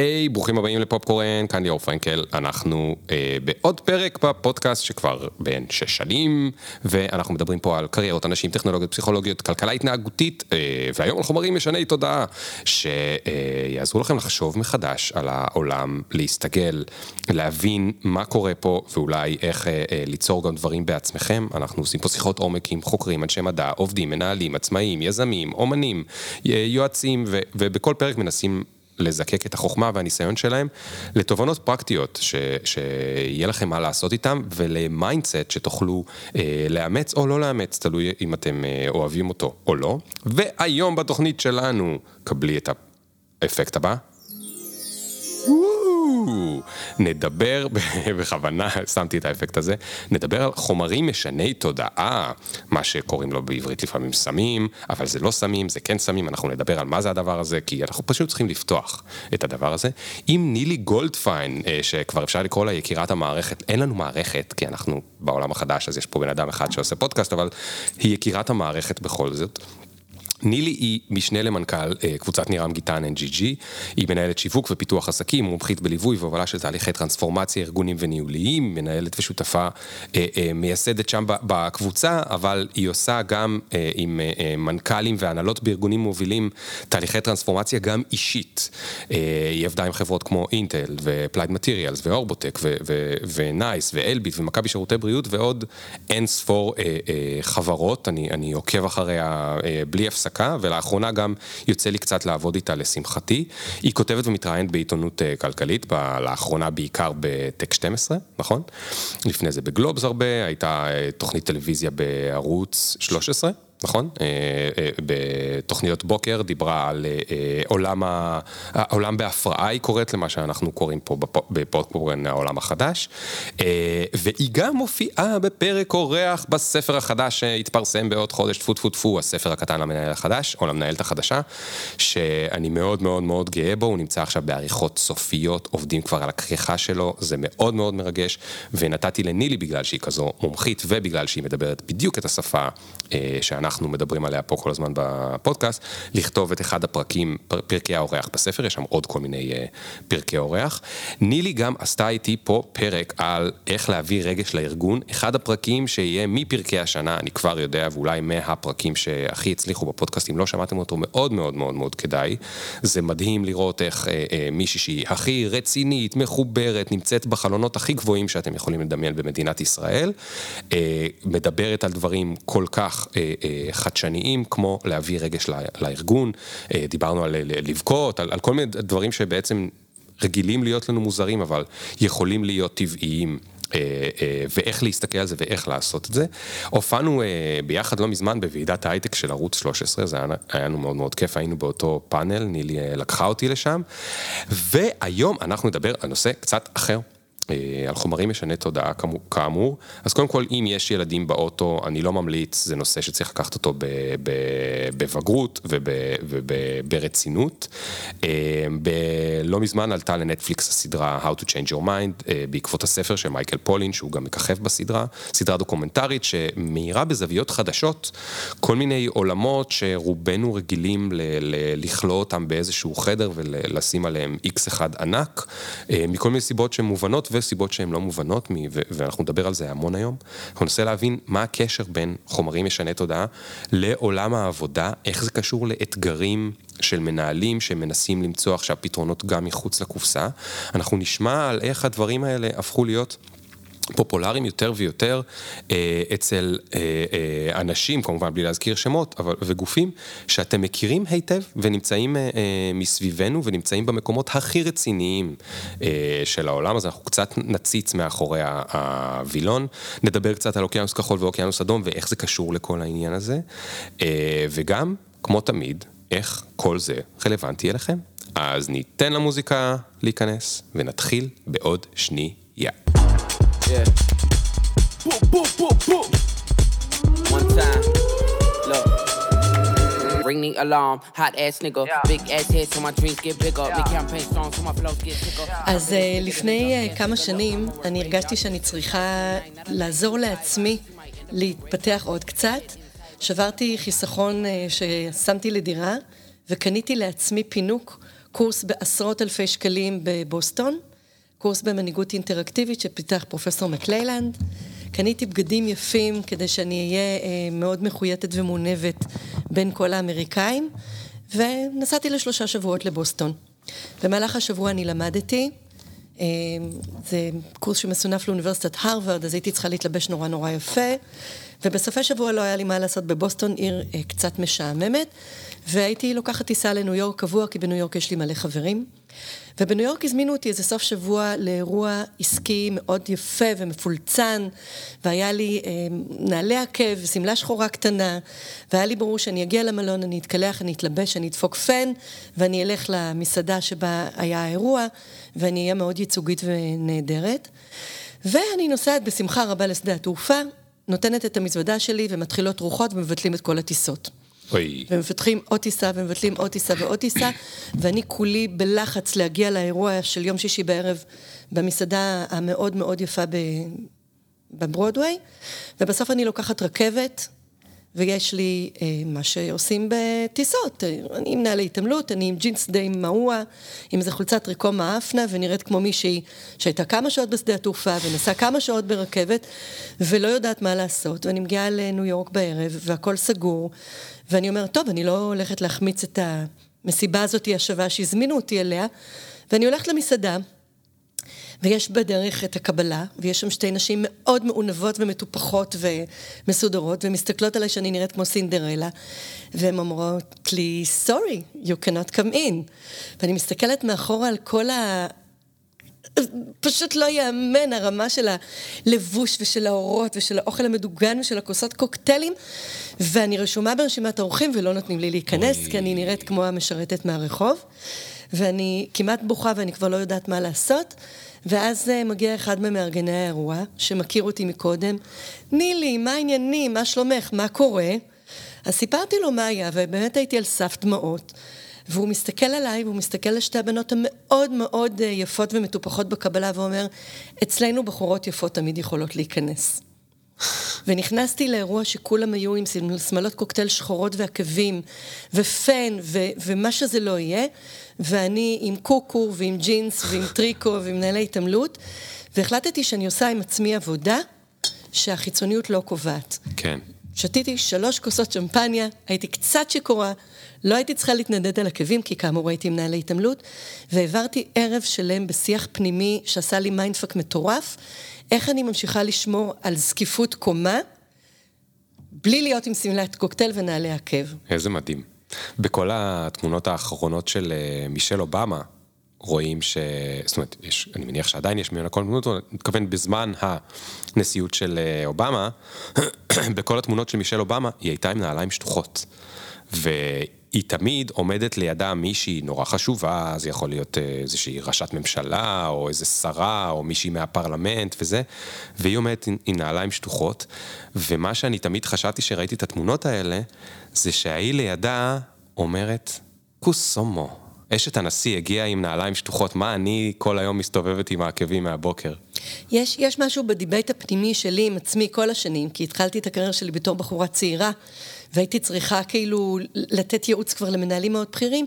היי, ברוכים הבאים לפופקורן, כאן ליאור פרנקל, אנחנו אה, בעוד פרק בפודקאסט שכבר בין שש שנים, ואנחנו מדברים פה על קריירות אנשים, טכנולוגיות, פסיכולוגיות, כלכלה התנהגותית, אה, והיום על חומרים משני תודעה, שיעזרו אה, לכם לחשוב מחדש על העולם, להסתגל, להבין מה קורה פה, ואולי איך אה, אה, ליצור גם דברים בעצמכם. אנחנו עושים פה שיחות עומק עם חוקרים, אנשי מדע, עובדים, מנהלים, עצמאים, יזמים, אומנים, יועצים, ו, ובכל פרק מנסים... לזקק את החוכמה והניסיון שלהם לתובנות פרקטיות, ש, שיהיה לכם מה לעשות איתם, ול mindset שתוכלו אה, לאמץ או לא לאמץ, תלוי אם אתם אה, אוהבים אותו או לא. והיום בתוכנית שלנו, קבלי את האפקט הבא. נדבר, בכוונה שמתי את האפקט הזה, נדבר על חומרים משני תודעה, מה שקוראים לו בעברית לפעמים סמים, אבל זה לא סמים, זה כן סמים, אנחנו נדבר על מה זה הדבר הזה, כי אנחנו פשוט צריכים לפתוח את הדבר הזה. עם נילי גולדפיין, אה, שכבר אפשר לקרוא לה יקירת המערכת, אין לנו מערכת, כי אנחנו בעולם החדש, אז יש פה בן אדם אחד שעושה פודקאסט, אבל היא יקירת המערכת בכל זאת. נילי היא משנה למנכ"ל אה, קבוצת נירם גיטן NGG, היא מנהלת שיווק ופיתוח עסקים, מומחית בליווי והובלה של תהליכי טרנספורמציה ארגונים וניהוליים, מנהלת ושותפה אה, אה, מייסדת שם בקבוצה, אבל היא עושה גם עם מנכ"לים והנהלות בארגונים מובילים תהליכי טרנספורמציה גם אישית. היא עבדה עם חברות כמו אינטל ו Applied Materials ואורבוטק ונייס ואלביט ומכבי שירותי בריאות ועוד אין ספור חברות, אני, אני עוקב אחריה בלי הפסקה. הפסקה, ולאחרונה גם יוצא לי קצת לעבוד איתה לשמחתי. היא כותבת ומתראיינת בעיתונות אה, כלכלית, ב- לאחרונה בעיקר בטק 12, נכון? לפני זה בגלובס הרבה, הייתה אה, תוכנית טלוויזיה בערוץ 13. נכון? אה, אה, בתוכניות בוקר דיברה על אה, עולם, ה... העולם בהפרעה, היא קוראת למה שאנחנו קוראים פה בפודקורן העולם החדש. והיא גם מופיעה בפרק אורח בספר החדש שהתפרסם בעוד חודש, טפו טפו טפו, הספר הקטן למנהל החדש, או למנהלת החדשה, שאני מאוד מאוד מאוד גאה בו, הוא נמצא עכשיו בעריכות סופיות, עובדים כבר על הכריכה שלו, זה מאוד מאוד מרגש, ונתתי לנילי בגלל שהיא כזו מומחית ובגלל שהיא מדברת בדיוק את השפה שאנחנו... שאנחנו מדברים עליה פה כל הזמן בפודקאסט, לכתוב את אחד הפרקים, פרקי האורח בספר, יש שם עוד כל מיני uh, פרקי אורח. נילי גם עשתה איתי פה פרק על איך להביא רגש לארגון, אחד הפרקים שיהיה מפרקי השנה, אני כבר יודע, ואולי מהפרקים שהכי הצליחו בפודקאסט, אם לא שמעתם אותו, מאוד מאוד מאוד מאוד כדאי. זה מדהים לראות איך uh, uh, מישהי שהיא הכי רצינית, מחוברת, נמצאת בחלונות הכי גבוהים שאתם יכולים לדמיין במדינת ישראל, uh, מדברת על דברים כל כך... Uh, uh, חדשניים, כמו להביא רגש לארגון, אה, דיברנו על לבכות, על, על כל מיני דברים שבעצם רגילים להיות לנו מוזרים, אבל יכולים להיות טבעיים. אה, אה, ואיך להסתכל על זה ואיך לעשות את זה. הופענו ביחד לא מזמן בוועידת ההייטק של ערוץ 13, זה היה לנו מאוד מאוד כיף, היינו באותו פאנל, נילי לקחה אותי לשם, והיום אנחנו נדבר על נושא קצת אחר. אה, על חומרים משני תודעה כאמור, אז קודם כל אם יש ילדים באוטו, אני לא ממליץ, זה נושא שצריך לקחת אותו בבגרות וברצינות. אה, לא מזמן עלתה לנטפליקס הסדרה How to Change Your Mind, אה, בעקבות הספר של מייקל פולין, שהוא גם מככב בסדרה, סדרה דוקומנטרית שמאירה בזוויות חדשות כל מיני עולמות שרובנו רגילים לכלוא אותם באיזשהו חדר ולשים עליהם איקס אחד ענק, מכל מיני סיבות שהן מובנות. וסיבות שהן לא מובנות, ואנחנו נדבר על זה המון היום. אנחנו ננסה להבין מה הקשר בין חומרים משני תודעה לעולם העבודה, איך זה קשור לאתגרים של מנהלים שמנסים למצוא עכשיו פתרונות גם מחוץ לקופסה. אנחנו נשמע על איך הדברים האלה הפכו להיות פופולריים יותר ויותר אה, אצל אה, אה, אנשים, כמובן בלי להזכיר שמות, אבל, וגופים שאתם מכירים היטב ונמצאים מסביבנו ונמצאים במקומות הכי רציניים של העולם, אז אנחנו קצת נציץ מאחורי הווילון, נדבר קצת על אוקיינוס כחול ואוקיינוס אדום ואיך זה קשור לכל העניין הזה, וגם, כמו תמיד, איך כל זה רלוונטי אליכם. אז ניתן למוזיקה להיכנס ונתחיל בעוד שנייה. Yeah. Yeah. Boom, boom, boom, boom. One time. Look. Ring the alarm, hot ass nigga, big ass head so my dreams get bigger, big campaign songs so my flows get thicker. אז לפני כמה שנים אני הרגשתי שאני צריכה לעזור לעצמי להתפתח עוד קצת. שברתי חיסכון ששמתי לדירה וקניתי לעצמי פינוק קורס בעשרות אלפי שקלים בבוסטון, קורס במנהיגות אינטראקטיבית שפיתח פרופסור מקליילנד. קניתי בגדים יפים כדי שאני אהיה אה, מאוד מחויטת ומעונבת בין כל האמריקאים, ונסעתי לשלושה שבועות לבוסטון. במהלך השבוע אני למדתי, אה, זה קורס שמסונף לאוניברסיטת הרווארד, אז הייתי צריכה להתלבש נורא נורא יפה, ובסופי שבוע לא היה לי מה לעשות בבוסטון, עיר אה, קצת משעממת, והייתי לוקחת טיסה לניו יורק קבוע, כי בניו יורק יש לי מלא חברים. ובניו יורק הזמינו אותי איזה סוף שבוע לאירוע עסקי מאוד יפה ומפולצן, והיה לי אה, נעלי עקב ושמלה שחורה קטנה, והיה לי ברור שאני אגיע למלון, אני אתקלח, אני אתלבש, אני אדפוק פן, ואני אלך למסעדה שבה היה האירוע, ואני אהיה מאוד ייצוגית ונהדרת. ואני נוסעת בשמחה רבה לשדה התעופה, נותנת את המזוודה שלי ומתחילות רוחות ומבטלים את כל הטיסות. ומפתחים עוד טיסה ומבטלים עוד טיסה ועוד טיסה, ואני כולי בלחץ להגיע לאירוע של יום שישי בערב במסעדה המאוד מאוד יפה בברודוויי, ובסוף אני לוקחת רכבת, ויש לי אה, מה שעושים בטיסות. אני עם נעלי התעמלות, אני עם ג'ינס די מעוע, עם איזה חולצת ריקו מאפנה, ונראית כמו מישהי שהייתה כמה שעות בשדה התעופה, ונסעה כמה שעות ברכבת, ולא יודעת מה לעשות. ואני מגיעה לניו יורק בערב, והכל סגור, ואני אומרת, טוב, אני לא הולכת להחמיץ את המסיבה הזאת השווה שהזמינו אותי אליה, ואני הולכת למסעדה, ויש בדרך את הקבלה, ויש שם שתי נשים מאוד מעונבות ומטופחות ומסודרות, ומסתכלות עליי שאני נראית כמו סינדרלה, והן אומרות לי, sorry, you cannot come in. ואני מסתכלת מאחורה על כל ה... פשוט לא ייאמן הרמה של הלבוש ושל האורות ושל האוכל המדוגן ושל הכוסות קוקטיילים ואני רשומה ברשימת האורחים ולא נותנים לי להיכנס כי אני נראית כמו המשרתת מהרחוב ואני כמעט בוכה ואני כבר לא יודעת מה לעשות ואז אה, מגיע אחד ממארגני האירוע שמכיר אותי מקודם נילי, מה העניינים? מה שלומך? מה קורה? אז סיפרתי לו מה היה ובאמת הייתי על סף דמעות והוא מסתכל עליי, והוא מסתכל על שתי הבנות המאוד מאוד אה, יפות ומטופחות בקבלה, ואומר, אצלנו בחורות יפות תמיד יכולות להיכנס. ונכנסתי לאירוע שכולם היו עם שמלות קוקטייל שחורות ועקבים, ופן, ו- ומה שזה לא יהיה, ואני עם קוקו, ועם ג'ינס, ועם טריקו, ועם נהלי התעמלות, והחלטתי שאני עושה עם עצמי עבודה שהחיצוניות לא קובעת. כן. שתיתי שלוש כוסות שמפניה, הייתי קצת שיכורה, לא הייתי צריכה להתנדנד על עקבים, כי כאמור הייתי עם נעלי התעמלות, והעברתי ערב שלם בשיח פנימי שעשה לי mindfuck מטורף, איך אני ממשיכה לשמור על זקיפות קומה, בלי להיות עם שמלת קוקטייל ונעלי עקב. איזה מדהים. בכל התמונות האחרונות של אה, מישל אובמה, רואים ש... זאת אומרת, יש, אני מניח שעדיין יש ממנה כל תמונות, אני מתכוון בזמן הנשיאות של אה, אובמה, בכל התמונות של מישל אובמה, היא הייתה עם נעליים שטוחות. והיא תמיד עומדת לידה מישהי נורא חשובה, זה יכול להיות אה, איזושהי ראשת ממשלה, או איזה שרה, או מישהי מהפרלמנט וזה, והיא עומדת עם נעליים שטוחות, ומה שאני תמיד חשבתי שראיתי את התמונות האלה, זה שההיא לידה אומרת, קוסומו. אשת הנשיא הגיעה עם נעליים שטוחות, מה אני כל היום מסתובבת עם העקבים מהבוקר? יש, יש משהו בדיבייט הפנימי שלי עם עצמי כל השנים, כי התחלתי את הקריירה שלי בתור בחורה צעירה, והייתי צריכה כאילו לתת ייעוץ כבר למנהלים מאוד בכירים,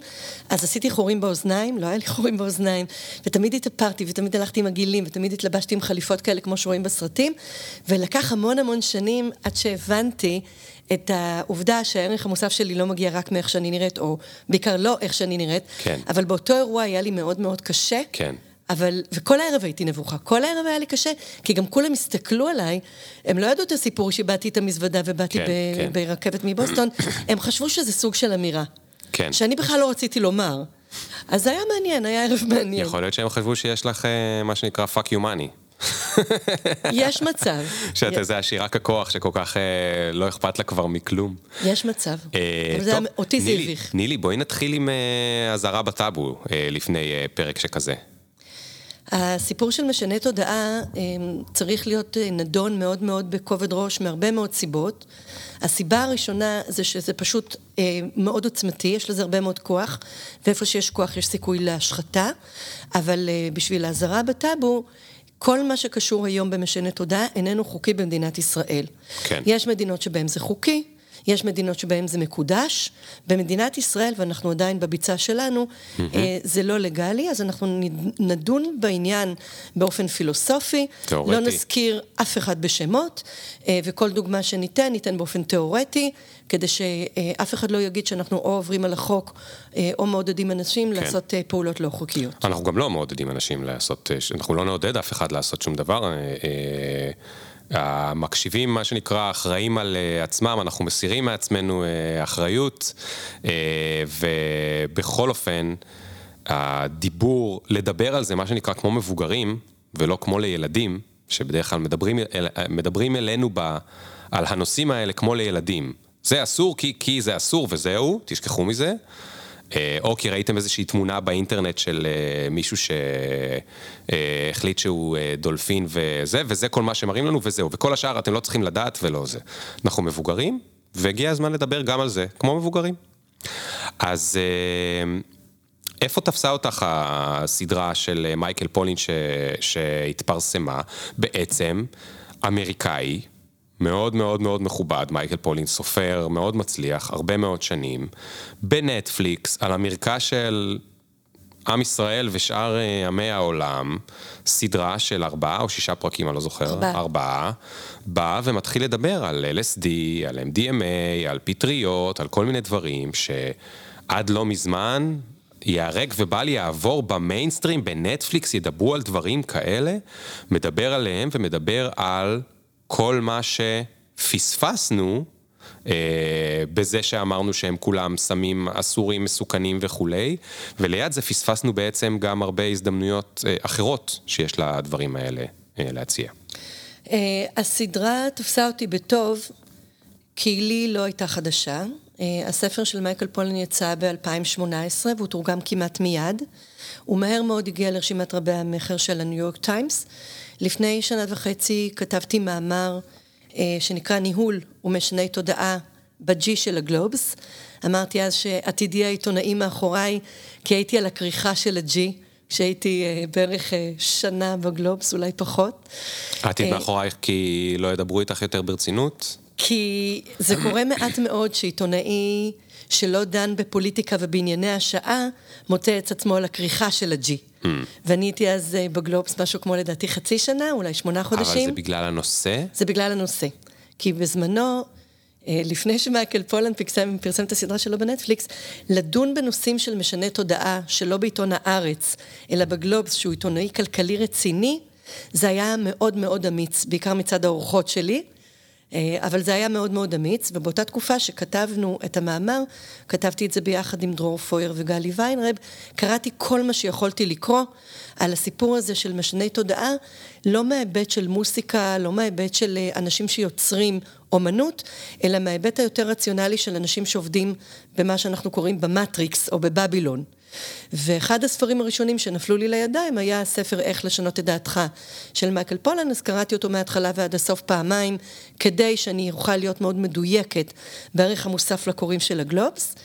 אז עשיתי חורים באוזניים, לא היה לי חורים באוזניים, ותמיד התאפרתי, ותמיד הלכתי עם עגילים, ותמיד התלבשתי עם חליפות כאלה כמו שרואים בסרטים, ולקח המון המון שנים עד שהבנתי את העובדה שהערך המוסף שלי לא מגיע רק מאיך שאני נראית, או בעיקר לא איך שאני נראית, כן. אבל באותו אירוע היה לי מאוד מאוד קשה. כן. אבל, וכל הערב הייתי נבוכה, כל הערב היה לי קשה, כי גם כולם הסתכלו עליי, הם לא ידעו את הסיפור שבאתי את המזוודה ובאתי כן, ב- כן. ברכבת מבוסטון, הם חשבו שזה סוג של אמירה. כן. שאני בכלל לא רציתי לומר. אז זה היה מעניין, היה ערב מעניין. יכול להיות שהם חשבו שיש לך אה, מה שנקרא fuck you money. יש מצב. שאת איזה עשירת הכוח שכל כך אה, לא אכפת לה כבר מכלום. יש מצב. אה, אותי זה הביך. נילי, בואי נתחיל עם אזהרה בטאבו לפני פרק שכזה. הסיפור של משנה תודעה אה, צריך להיות אה, נדון מאוד מאוד בכובד ראש מהרבה מאוד סיבות. הסיבה הראשונה זה שזה פשוט אה, מאוד עוצמתי, יש לזה הרבה מאוד כוח, ואיפה שיש כוח יש סיכוי להשחתה, אבל אה, בשביל האזהרה בטאבו, כל מה שקשור היום במשנה תודעה איננו חוקי במדינת ישראל. כן. יש מדינות שבהן זה חוקי, יש מדינות שבהן זה מקודש. במדינת ישראל, ואנחנו עדיין בביצה שלנו, mm-hmm. זה לא לגלי, אז אנחנו נדון בעניין באופן פילוסופי. תיאורטי. לא נזכיר אף אחד בשמות, אה, וכל דוגמה שניתן, ניתן באופן תיאורטי, כדי שאף אחד לא יגיד שאנחנו או עוברים על החוק, או מעודדים אנשים כן. לעשות פעולות לא חוקיות. אנחנו גם לא מעודדים אנשים לעשות, אנחנו לא נעודד אף אחד לעשות שום דבר. המקשיבים, מה שנקרא, אחראים על אה, עצמם, אנחנו מסירים מעצמנו אה, אחריות, אה, ובכל אופן, הדיבור, לדבר על זה, מה שנקרא, כמו מבוגרים, ולא כמו לילדים, שבדרך כלל מדברים, מדברים אלינו ב, על הנושאים האלה כמו לילדים. זה אסור כי, כי זה אסור וזהו, תשכחו מזה. אה, או כי ראיתם איזושהי תמונה באינטרנט של אה, מישהו שהחליט שהוא אה, דולפין וזה, וזה כל מה שמראים לנו וזהו, וכל השאר אתם לא צריכים לדעת ולא זה. אנחנו מבוגרים, והגיע הזמן לדבר גם על זה, כמו מבוגרים. אז איפה תפסה אותך הסדרה של מייקל פולין ש... שהתפרסמה? בעצם אמריקאי, מאוד מאוד מאוד מכובד, מייקל פולין, סופר מאוד מצליח, הרבה מאוד שנים, בנטפליקס, על המרקע של עם ישראל ושאר אה, עמי העולם, סדרה של ארבעה או שישה פרקים, אני לא זוכר, ארבעה, ארבעה בא ומתחיל לדבר על LSD, על MDMA, על פטריות, על כל מיני דברים שעד לא מזמן ייהרג ובל יעבור במיינסטרים, בנטפליקס, ידברו על דברים כאלה, מדבר עליהם ומדבר על כל מה שפספסנו אה, בזה שאמרנו שהם כולם סמים אסורים, מסוכנים וכולי, וליד זה פספסנו בעצם גם הרבה הזדמנויות אה, אחרות שיש לדברים האלה אה, להציע. אה, הסדרה תפסה אותי בטוב, כי לי לא הייתה חדשה. אה, הספר של מייקל פולן יצא ב-2018 והוא תורגם כמעט מיד. הוא מהר מאוד הגיע לרשימת רבי המכר של הניו יורק טיימס. לפני שנה וחצי כתבתי מאמר אה, שנקרא ניהול ומשני תודעה בג'י של הגלובס. אמרתי אז שעתידי העיתונאי מאחוריי, כי הייתי על הכריכה של הג'י. כשהייתי אה, בערך אה, שנה בגלובס, אולי פחות. עתיד מאחורייך כי לא ידברו איתך יותר ברצינות? כי זה קורה מעט מאוד שעיתונאי שלא דן בפוליטיקה ובענייני השעה, מוצא את עצמו על הכריכה של הג'י. Mm. ואני הייתי אז אה, בגלובס משהו כמו לדעתי חצי שנה, אולי שמונה חודשים. אבל זה בגלל הנושא? זה בגלל הנושא. כי בזמנו, אה, לפני שמייקל פולנד פרסם, פרסם את הסדרה שלו בנטפליקס, לדון בנושאים של משנה תודעה, שלא בעיתון הארץ, אלא בגלובס, שהוא עיתונאי כלכלי רציני, זה היה מאוד מאוד אמיץ, בעיקר מצד האורחות שלי. אה, אבל זה היה מאוד מאוד אמיץ, ובאותה תקופה שכתבנו את המאמר, כתבתי את זה ביחד עם דרור פויר וגלי ויינרב, קראתי כל מה שיכולתי לקרוא על הסיפור הזה של משני תודעה, לא מההיבט של מוסיקה, לא מההיבט של אה, אנשים שיוצרים אומנות, אלא מההיבט היותר רציונלי של אנשים שעובדים במה שאנחנו קוראים במטריקס או בבבילון. ואחד הספרים הראשונים שנפלו לי לידיים היה הספר איך לשנות את דעתך של מייקל פולן, אז קראתי אותו מההתחלה ועד הסוף פעמיים, כדי שאני אוכל להיות מאוד מדויקת בערך המוסף לקוראים של הגלובס,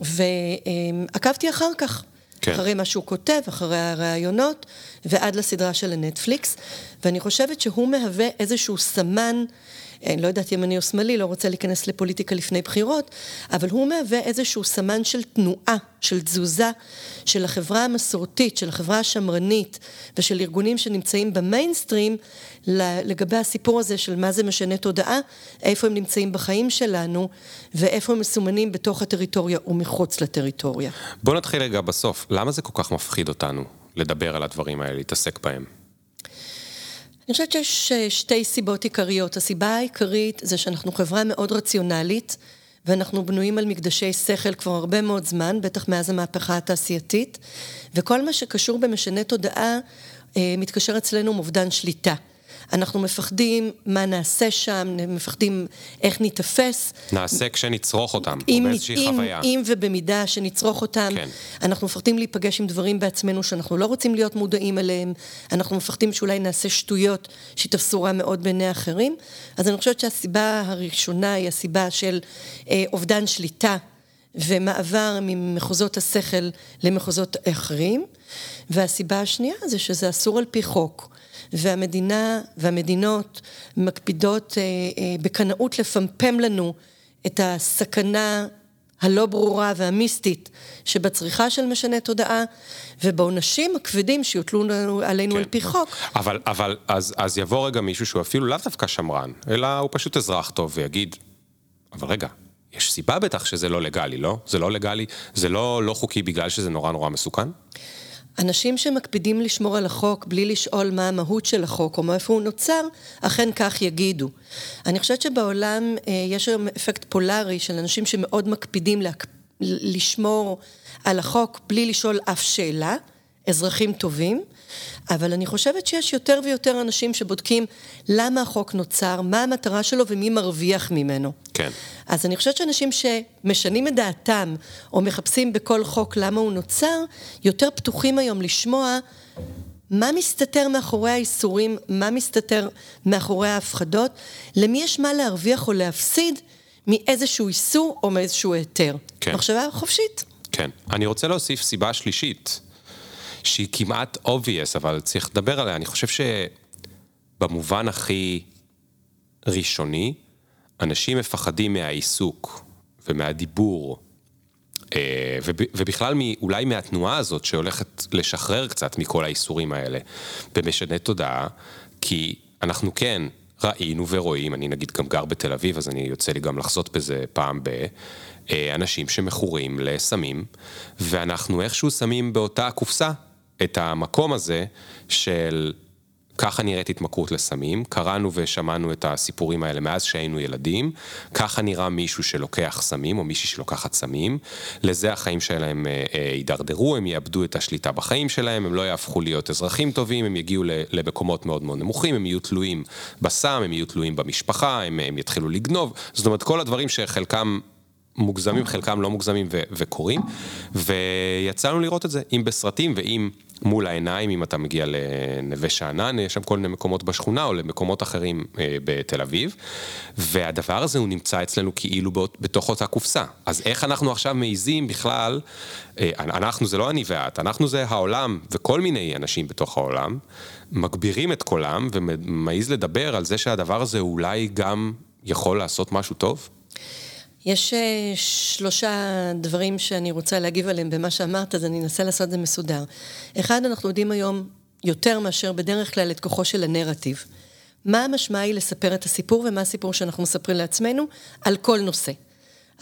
ועקבתי אחר כך. כן. אחרי מה שהוא כותב, אחרי הראיונות, ועד לסדרה של הנטפליקס, ואני חושבת שהוא מהווה איזשהו סמן אני לא יודעת ימני או שמאלי, לא רוצה להיכנס לפוליטיקה לפני בחירות, אבל הוא מהווה איזשהו סמן של תנועה, של תזוזה, של החברה המסורתית, של החברה השמרנית ושל ארגונים שנמצאים במיינסטרים לגבי הסיפור הזה של מה זה משנה תודעה, איפה הם נמצאים בחיים שלנו ואיפה הם מסומנים בתוך הטריטוריה ומחוץ לטריטוריה. בוא נתחיל רגע בסוף, למה זה כל כך מפחיד אותנו לדבר על הדברים האלה, להתעסק בהם? אני חושבת שיש אה, שתי סיבות עיקריות. הסיבה העיקרית זה שאנחנו חברה מאוד רציונלית, ואנחנו בנויים על מקדשי שכל כבר הרבה מאוד זמן, בטח מאז המהפכה התעשייתית, וכל מה שקשור במשנה תודעה אה, מתקשר אצלנו עם אובדן שליטה. אנחנו מפחדים מה נעשה שם, מפחדים איך ניתפס. נעשה כשנצרוך אותם, אם, או באיזושהי אם, חוויה. אם ובמידה שנצרוך אותם, כן. אנחנו מפחדים להיפגש עם דברים בעצמנו שאנחנו לא רוצים להיות מודעים אליהם, אנחנו מפחדים שאולי נעשה שטויות שיתפסו רע מאוד בעיני אחרים. אז אני חושבת שהסיבה הראשונה היא הסיבה של אה, אובדן שליטה. ומעבר ממחוזות השכל למחוזות אחרים. והסיבה השנייה זה שזה אסור על פי חוק. והמדינה והמדינות מקפידות אה, אה, בקנאות לפמפם לנו את הסכנה הלא ברורה והמיסטית שבצריכה של משנה תודעה, ובעונשים הכבדים שיוטלו עלינו כן. על פי חוק. אבל, אבל אז, אז יבוא רגע מישהו שהוא אפילו לאו דווקא שמרן, אלא הוא פשוט אזרח טוב ויגיד, אבל רגע, יש סיבה בטח שזה לא לגלי, לא? זה לא לגלי, זה לא, לא חוקי בגלל שזה נורא נורא מסוכן? אנשים שמקפידים לשמור על החוק בלי לשאול מה המהות של החוק או מאיפה הוא נוצר, אכן כך יגידו. אני חושבת שבעולם אה, יש היום אפקט פולארי של אנשים שמאוד מקפידים להק... לשמור על החוק בלי לשאול אף שאלה, אזרחים טובים, אבל אני חושבת שיש יותר ויותר אנשים שבודקים למה החוק נוצר, מה המטרה שלו ומי מרוויח ממנו. כן. אז אני חושבת שאנשים שמשנים את דעתם, או מחפשים בכל חוק למה הוא נוצר, יותר פתוחים היום לשמוע מה מסתתר מאחורי האיסורים, מה מסתתר מאחורי ההפחדות, למי יש מה להרוויח או להפסיד מאיזשהו איסור או מאיזשהו היתר. כן. מחשבה חופשית. כן. אני רוצה להוסיף סיבה שלישית. שהיא כמעט obvious, אבל צריך לדבר עליה. אני חושב שבמובן הכי ראשוני, אנשים מפחדים מהעיסוק ומהדיבור, אה, ובכלל אולי מהתנועה הזאת שהולכת לשחרר קצת מכל האיסורים האלה במשנה תודעה, כי אנחנו כן ראינו ורואים, אני נגיד גם גר בתל אביב, אז אני יוצא לי גם לחזות בזה פעם ב... אה, אנשים שמכורים לסמים, ואנחנו איכשהו שמים באותה קופסה את המקום הזה של ככה נראית התמכרות לסמים, קראנו ושמענו את הסיפורים האלה מאז שהיינו ילדים, ככה נראה מישהו שלוקח סמים או מישהי שלוקחת סמים, לזה החיים שלהם אה, אה, יידרדרו, הם יאבדו את השליטה בחיים שלהם, הם לא יהפכו להיות אזרחים טובים, הם יגיעו למקומות מאוד מאוד נמוכים, הם יהיו תלויים בסם, הם יהיו תלויים במשפחה, הם, הם יתחילו לגנוב, זאת אומרת כל הדברים שחלקם מוגזמים, חלקם לא מוגזמים ו- וקורים, ויצאנו לראות את זה, אם בסרטים ואם מול העיניים, אם אתה מגיע לנווה שאנן, יש שם כל מיני מקומות בשכונה או למקומות אחרים אה, בתל אביב, והדבר הזה הוא נמצא אצלנו כאילו בתוך אותה קופסה. אז איך אנחנו עכשיו מעיזים בכלל, אה, אנחנו זה לא אני ואת, אנחנו זה העולם וכל מיני אנשים בתוך העולם, מגבירים את קולם ומעיז לדבר על זה שהדבר הזה אולי גם יכול לעשות משהו טוב? יש אה, שלושה דברים שאני רוצה להגיב עליהם במה שאמרת, אז אני אנסה לעשות את זה מסודר. אחד, אנחנו יודעים היום יותר מאשר בדרך כלל את כוחו של הנרטיב. מה המשמעות לספר את הסיפור ומה הסיפור שאנחנו מספרים לעצמנו על כל נושא.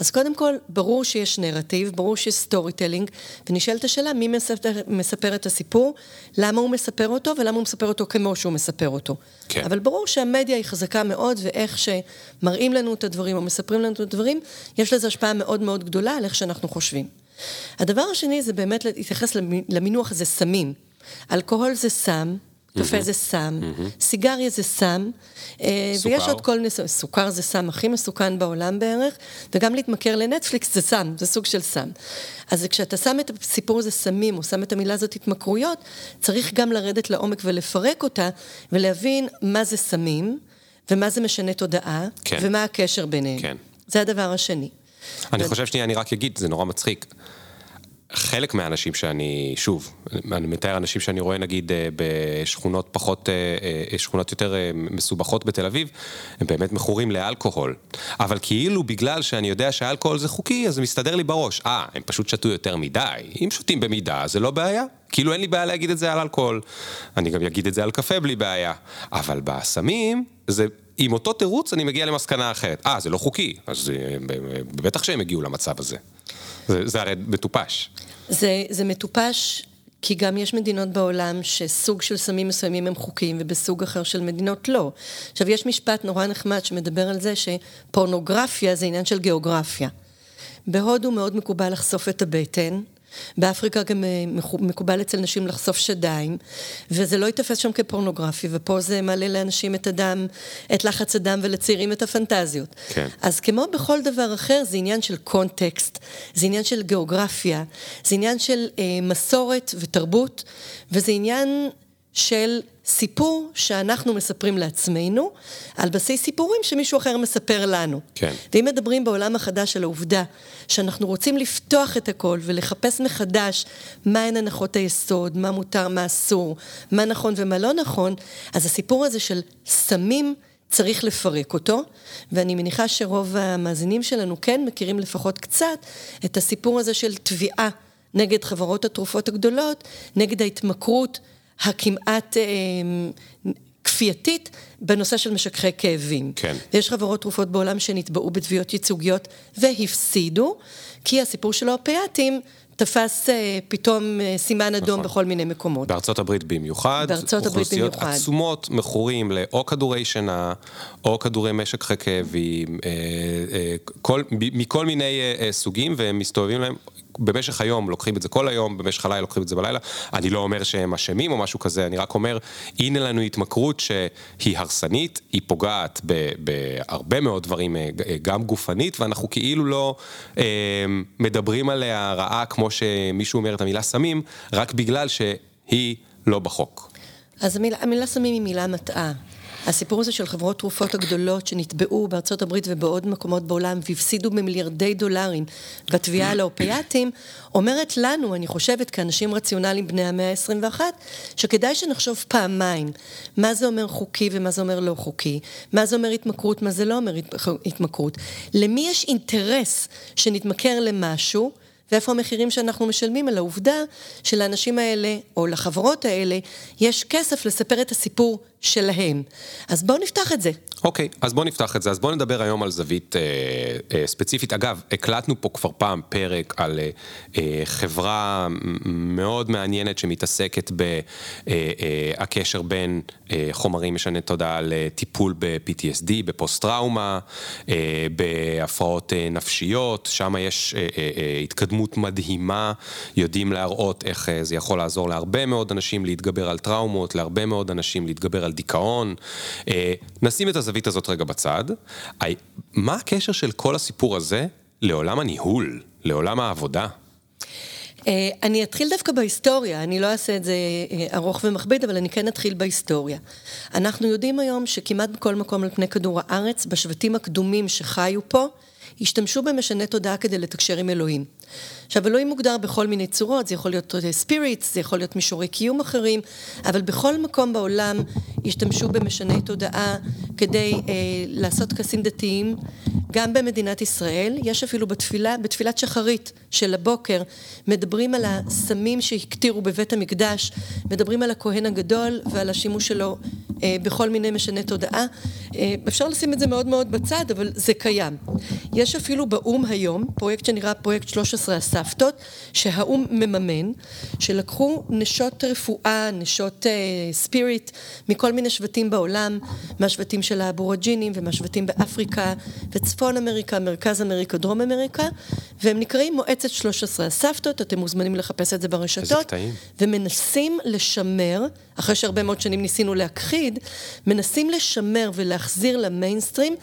אז קודם כל, ברור שיש נרטיב, ברור שיש storytelling, ונשאלת השאלה מי מספר, מספר את הסיפור, למה הוא מספר אותו ולמה הוא מספר אותו כמו שהוא מספר אותו. כן. אבל ברור שהמדיה היא חזקה מאוד, ואיך שמראים לנו את הדברים או מספרים לנו את הדברים, יש לזה השפעה מאוד מאוד גדולה על איך שאנחנו חושבים. הדבר השני זה באמת להתייחס למינוח הזה סמים. אלכוהול זה סם, קפה זה סם, סיגריה זה סם, אה, ויש עוד כל מיני, סוכר זה סם הכי מסוכן בעולם בערך, וגם להתמכר לנטפליקס זה סם, זה סוג של סם. אז כשאתה שם את הסיפור הזה סמים, או שם את המילה הזאת התמכרויות, צריך גם לרדת לעומק ולפרק אותה, ולהבין מה זה סמים, ומה זה משנה תודעה, כן. ומה הקשר ביניהם. כן. זה הדבר השני. אני. חושב שנייה, אני רק אגיד, זה נורא מצחיק. חלק מהאנשים שאני, שוב, אני מתאר אנשים שאני רואה נגיד אה, בשכונות פחות, אה, אה, שכונות יותר מסובכות בתל אביב, הם באמת מכורים לאלכוהול. אבל כאילו בגלל שאני יודע שאלכוהול זה חוקי, אז זה מסתדר לי בראש. אה, הם פשוט שתו יותר מדי. אם שותים במידה, זה לא בעיה. כאילו אין לי בעיה להגיד את זה על אלכוהול. אני גם אגיד את זה על קפה בלי בעיה. אבל בסמים, זה... עם אותו תירוץ אני מגיע למסקנה אחרת. אה, זה לא חוקי, אז בטח שהם הגיעו למצב הזה. זה, זה הרי מטופש. זה, זה מטופש כי גם יש מדינות בעולם שסוג של סמים מסוימים הם חוקיים ובסוג אחר של מדינות לא. עכשיו יש משפט נורא נחמד שמדבר על זה שפורנוגרפיה זה עניין של גיאוגרפיה. בהודו מאוד מקובל לחשוף את הבטן, באפריקה גם אה, מקובל אצל נשים לחשוף שדיים, וזה לא ייתפס שם כפורנוגרפי, ופה זה מעלה לאנשים את הדם, את לחץ הדם ולצעירים את הפנטזיות. כן. אז כמו בכל דבר אחר, זה עניין של קונטקסט, זה עניין של גיאוגרפיה, זה עניין של אה, מסורת ותרבות, וזה עניין של סיפור שאנחנו מספרים לעצמנו, על בסיס סיפורים שמישהו אחר מספר לנו. כן. ואם מדברים בעולם החדש על העובדה שאנחנו רוצים לפתוח את הכל ולחפש מחדש מהן הנחות היסוד, מה מותר, מה אסור, מה נכון ומה לא נכון, אז הסיפור הזה של סמים צריך לפרק אותו, ואני מניחה שרוב המאזינים שלנו כן מכירים לפחות קצת את הסיפור הזה של תביעה נגד חברות התרופות הגדולות, נגד ההתמכרות הכמעט אה, כפייתית בנושא של משככי כאבים. כן. יש חברות תרופות בעולם שנתבעו בתביעות ייצוגיות והפסידו, כי הסיפור של האופיאטים תפס אה, פתאום אה, סימן אדום נכון. בכל מיני מקומות. בארצות הברית במיוחד, בארצות הברית במיוחד. אוכלוסיות עצומות מכורים לאו כדורי שינה, או כדורי משק כאבים, אה, כל, מכל מיני סוגים, והם מסתובבים להם במשך היום לוקחים את זה כל היום, במשך הלילה לוקחים את זה בלילה. אני לא אומר שהם אשמים או משהו כזה, אני רק אומר, הנה לנו התמכרות שהיא הרסנית, היא פוגעת בהרבה מאוד דברים, אה, גם גופנית, ואנחנו כאילו לא אה, מדברים עליה רעה כמו שמישהו אומר את המילה סמים, רק בגלל שהיא לא בחוק. אז המילה, המילה סמים היא מילה מטעה. הסיפור הזה של חברות תרופות הגדולות שנתבעו בארצות הברית ובעוד מקומות בעולם והפסידו במיליארדי דולרים בתביעה על האופיאטים, אומרת לנו, אני חושבת, כאנשים רציונליים בני המאה ה-21, שכדאי שנחשוב פעמיים. מה זה אומר חוקי ומה זה אומר לא חוקי, מה זה אומר התמכרות, מה זה לא אומר התמכרות. למי יש אינטרס שנתמכר למשהו? ואיפה המחירים שאנחנו משלמים על העובדה שלאנשים האלה, או לחברות האלה, יש כסף לספר את הסיפור שלהם. אז בואו נפתח את זה. אוקיי, okay, אז בואו נפתח את זה. אז בואו נדבר היום על זווית אה, אה, ספציפית. אגב, הקלטנו פה כבר פעם פרק על אה, אה, חברה מאוד מעניינת שמתעסקת בקשר אה, אה, בין אה, חומרים משני תודעה לטיפול ב-PTSD, בפוסט-טראומה, אה, בהפרעות אה, נפשיות, שם יש אה, אה, אה, התקדמות מדהימה, יודעים להראות איך אה, זה יכול לעזור להרבה מאוד אנשים להתגבר על טראומות, להרבה מאוד אנשים להתגבר על דיכאון. אה, נשים את הזווית הזאת רגע בצד. מה הקשר של כל הסיפור הזה לעולם הניהול, לעולם העבודה? אה, אני אתחיל דווקא בהיסטוריה, אני לא אעשה את זה אה, ארוך ומכביד, אבל אני כן אתחיל בהיסטוריה. אנחנו יודעים היום שכמעט בכל מקום על פני כדור הארץ, בשבטים הקדומים שחיו פה, השתמשו במשנה תודעה כדי לתקשר עם אלוהים. עכשיו, אלוהים מוגדר בכל מיני צורות, זה יכול להיות ספיריטס, זה יכול להיות מישורי קיום אחרים, אבל בכל מקום בעולם השתמשו במשני תודעה כדי אה, לעשות טקסים דתיים. גם במדינת ישראל, יש אפילו בתפילה, בתפילת שחרית של הבוקר, מדברים על הסמים שהקטירו בבית המקדש, מדברים על הכהן הגדול ועל השימוש שלו אה, בכל מיני משני תודעה. אה, אפשר לשים את זה מאוד מאוד בצד, אבל זה קיים. יש אפילו באו"ם היום, פרויקט שנקרא פרויקט 13 הסבתות, שהאו"ם מממן, שלקחו נשות רפואה, נשות אה, ספיריט, מכל מיני שבטים בעולם, מהשבטים של האבורג'ינים ומהשבטים באפריקה וצפון אמריקה, מרכז אמריקה, דרום אמריקה, והם נקראים מועצת 13 הסבתות, אתם מוזמנים לחפש את זה ברשתות. ומנסים לשמר, אחרי שהרבה מאוד שנים ניסינו להכחיד, מנסים לשמר ולהחזיר למיינסטרים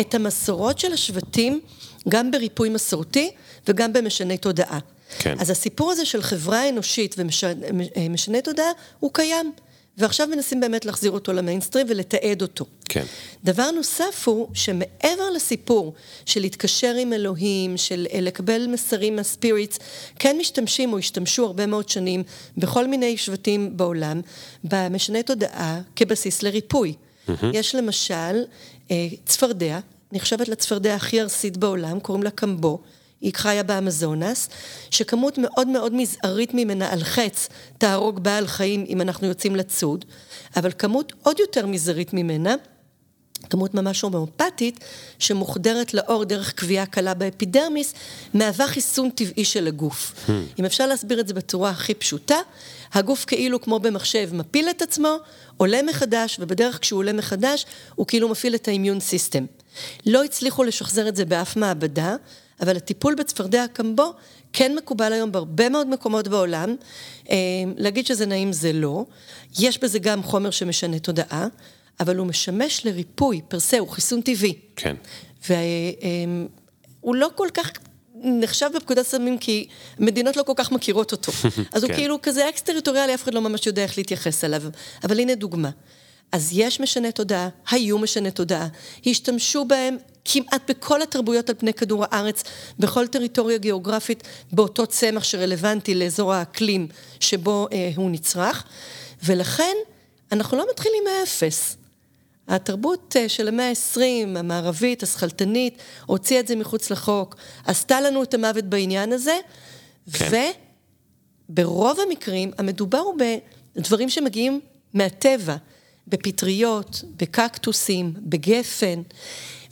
את המסורות של השבטים, גם בריפוי מסורתי וגם במשני תודעה. כן. אז הסיפור הזה של חברה אנושית ומשני אה, תודעה, הוא קיים. ועכשיו מנסים באמת להחזיר אותו למיינסטרים ולתעד אותו. כן. דבר נוסף הוא שמעבר לסיפור של להתקשר עם אלוהים, של אה, לקבל מסרים מהספיריטס, כן משתמשים או השתמשו הרבה מאוד שנים בכל מיני שבטים בעולם, במשנה תודעה כבסיס לריפוי. Mm-hmm. יש למשל אה, צפרדע, נחשבת לצפרדע הכי ארסית בעולם, קוראים לה קמבו. היא חיה באמזונס, שכמות מאוד מאוד מזערית ממנה על חץ תהרוג בעל חיים אם אנחנו יוצאים לצוד, אבל כמות עוד יותר מזערית ממנה, כמות ממש הומאופתית, שמוחדרת לאור דרך קביעה קלה באפידרמיס, מהווה חיסון טבעי של הגוף. Hmm. אם אפשר להסביר את זה בצורה הכי פשוטה, הגוף כאילו כמו במחשב מפיל את עצמו, עולה מחדש, ובדרך כשהוא עולה מחדש, הוא כאילו מפעיל את ה immune system. לא הצליחו לשחזר את זה באף מעבדה, אבל הטיפול בצפרדע הקמבו כן מקובל היום בהרבה מאוד מקומות בעולם. אה, להגיד שזה נעים זה לא. יש בזה גם חומר שמשנה תודעה, אבל הוא משמש לריפוי per se, הוא חיסון טבעי. כן. והוא לא כל כך נחשב בפקודת סמים כי מדינות לא כל כך מכירות אותו. אז הוא כן. כאילו כזה אקס-טריטוריאלי, אף אחד לא ממש יודע איך להתייחס אליו. אבל הנה דוגמה. אז יש משנה תודעה, היו משנה תודעה, השתמשו בהם כמעט בכל התרבויות על פני כדור הארץ, בכל טריטוריה גיאוגרפית, באותו צמח שרלוונטי לאזור האקלים שבו אה, הוא נצרך, ולכן אנחנו לא מתחילים מאפס. התרבות אה, של המאה ה-20, המערבית, השכלתנית, הוציאה את זה מחוץ לחוק, עשתה לנו את המוות בעניין הזה, כן. וברוב המקרים המדובר הוא בדברים שמגיעים מהטבע, בפטריות, בקקטוסים, בגפן,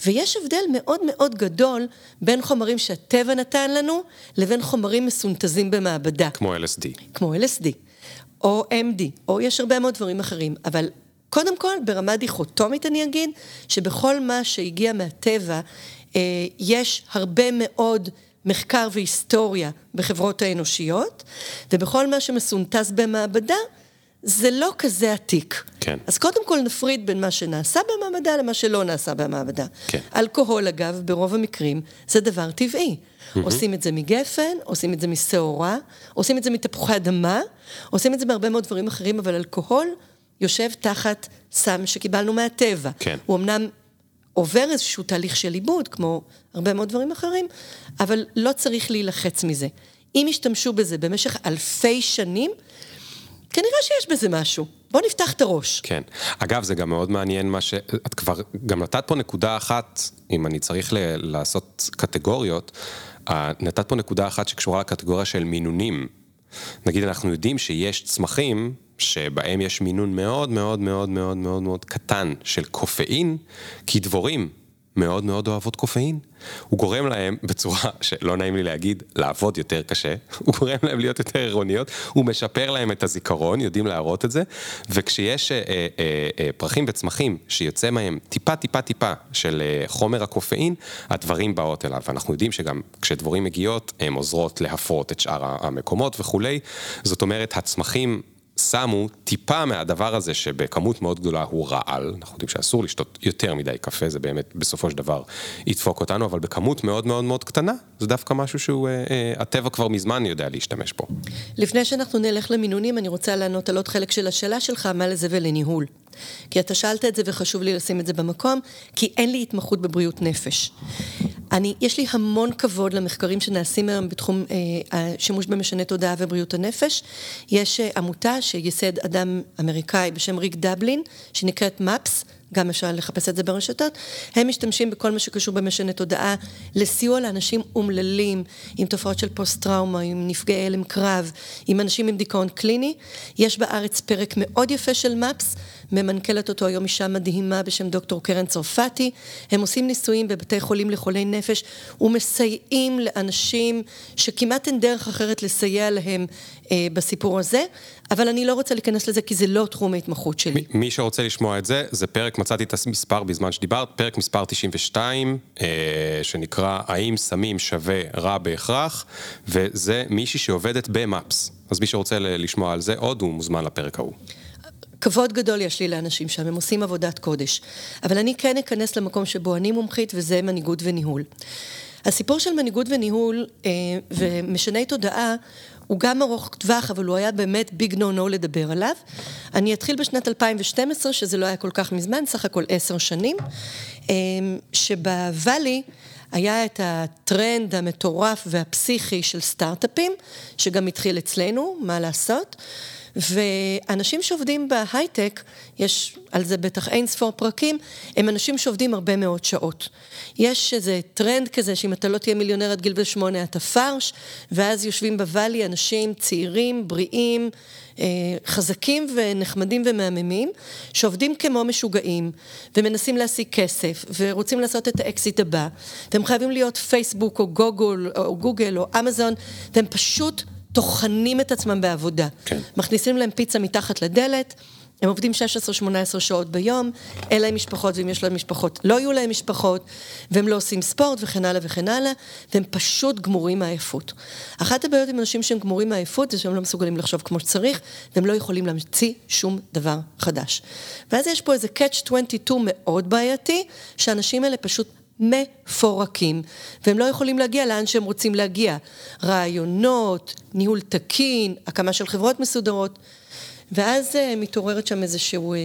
ויש הבדל מאוד מאוד גדול בין חומרים שהטבע נתן לנו, לבין חומרים מסונתזים במעבדה. כמו LSD. כמו LSD, או MD, או יש הרבה מאוד דברים אחרים, אבל קודם כל, ברמה דיכוטומית אני אגיד, שבכל מה שהגיע מהטבע, אה, יש הרבה מאוד מחקר והיסטוריה בחברות האנושיות, ובכל מה שמסונטז במעבדה, זה לא כזה עתיק. כן. אז קודם כל נפריד בין מה שנעשה במעבדה למה שלא נעשה במעבדה. כן. אלכוהול, אגב, ברוב המקרים, זה דבר טבעי. Mm-hmm. עושים את זה מגפן, עושים את זה משעורה, עושים את זה מתפוחי אדמה, עושים את זה בהרבה מאוד דברים אחרים, אבל אלכוהול יושב תחת סם שקיבלנו מהטבע. כן. הוא אמנם עובר איזשהו תהליך של עיבוד, כמו הרבה מאוד דברים אחרים, אבל לא צריך להילחץ מזה. אם ישתמשו בזה במשך אלפי שנים, כנראה שיש בזה משהו. בואו נפתח את הראש. כן. אגב, זה גם מאוד מעניין מה ש... את כבר גם נתת פה נקודה אחת, אם אני צריך ל... לעשות קטגוריות, אה, נתת פה נקודה אחת שקשורה לקטגוריה של מינונים. נגיד, אנחנו יודעים שיש צמחים שבהם יש מינון מאוד מאוד מאוד מאוד מאוד מאוד קטן של קופאין, כי דבורים מאוד מאוד אוהבות קופאין. הוא גורם להם, בצורה שלא נעים לי להגיד, לעבוד יותר קשה, הוא גורם להם להיות יותר עירוניות, הוא משפר להם את הזיכרון, יודעים להראות את זה, וכשיש אה, אה, אה, פרחים וצמחים שיוצא מהם טיפה טיפה טיפה של אה, חומר הקופאין, הדברים באות אליו. ואנחנו יודעים שגם כשדבורים מגיעות, הן עוזרות להפרות את שאר המקומות וכולי. זאת אומרת, הצמחים שמו טיפה מהדבר הזה שבכמות מאוד גדולה הוא רעל, אנחנו יודעים שאסור לשתות יותר מדי קפה, זה באמת בסופו של דבר ידפוק אותנו, אבל בכמות מאוד מאוד מאוד קטנה, זה דווקא משהו שהוא, אה, אה, הטבע כבר מזמן יודע להשתמש בו. לפני שאנחנו נלך למינונים, אני רוצה לענות על עוד חלק של השאלה שלך, מה לזה ולניהול. כי אתה שאלת את זה וחשוב לי לשים את זה במקום, כי אין לי התמחות בבריאות נפש. אני, יש לי המון כבוד למחקרים שנעשים היום בתחום אה, השימוש במשנה תודעה ובריאות הנפש. יש אה, עמותה שייסד אדם אמריקאי בשם ריק דבלין, שנקראת MAPS, גם אפשר לחפש את זה ברשתות, הם משתמשים בכל מה שקשור במשנה תודעה לסיוע לאנשים אומללים, עם תופעות של פוסט-טראומה, עם נפגעי הלם קרב, עם אנשים עם דיכאון קליני. יש בארץ פרק מאוד יפה של MAPS, ממנכ"לת אותו היום אישה מדהימה בשם דוקטור קרן צרפתי. הם עושים ניסויים בבתי חולים לחולי נפש ומסייעים לאנשים שכמעט אין דרך אחרת לסייע להם אה, בסיפור הזה, אבל אני לא רוצה להיכנס לזה כי זה לא תחום ההתמחות שלי. מי שרוצה לשמוע את זה, זה פרק, מצאתי את המספר בזמן שדיברת, פרק מספר 92, אה, שנקרא האם סמים שווה רע בהכרח, וזה מישהי שעובדת במאפס. אז מי שרוצה לשמוע על זה עוד, הוא מוזמן לפרק ההוא. כבוד גדול יש לי לאנשים שם, הם עושים עבודת קודש. אבל אני כן אכנס למקום שבו אני מומחית, וזה מנהיגות וניהול. הסיפור של מנהיגות וניהול אה, ומשני תודעה הוא גם ארוך טווח, אבל הוא היה באמת ביג נו נו לדבר עליו. אני אתחיל בשנת 2012, שזה לא היה כל כך מזמן, סך הכל עשר שנים, אה, שבוואלי היה את הטרנד המטורף והפסיכי של סטארט-אפים, שגם התחיל אצלנו, מה לעשות. ואנשים שעובדים בהייטק, יש על זה בטח אין ספור פרקים, הם אנשים שעובדים הרבה מאוד שעות. יש איזה טרנד כזה שאם אתה לא תהיה מיליונר עד גיל ושמונה אתה פרש, ואז יושבים בוואלי אנשים צעירים, בריאים, אה, חזקים ונחמדים ומהממים, שעובדים כמו משוגעים, ומנסים להשיג כסף, ורוצים לעשות את האקזיט הבא, והם חייבים להיות פייסבוק או גוגל או גוגל או אמזון, והם פשוט טוחנים את עצמם בעבודה. כן. מכניסים להם פיצה מתחת לדלת, הם עובדים 16-18 שעות ביום, אין להם משפחות, ואם יש להם משפחות, לא יהיו להם משפחות, והם לא עושים ספורט וכן הלאה וכן הלאה, והם פשוט גמורים מעייפות. אחת הבעיות עם אנשים שהם גמורים מעייפות, זה שהם לא מסוגלים לחשוב כמו שצריך, והם לא יכולים להמציא שום דבר חדש. ואז יש פה איזה catch 22 מאוד בעייתי, שהאנשים האלה פשוט מפורקים, והם לא יכולים להגיע לאן שהם רוצים להגיע. רעיונות, ניהול תקין, הקמה של חברות מסודרות, ואז uh, מתעוררת שם איזשהו, uh,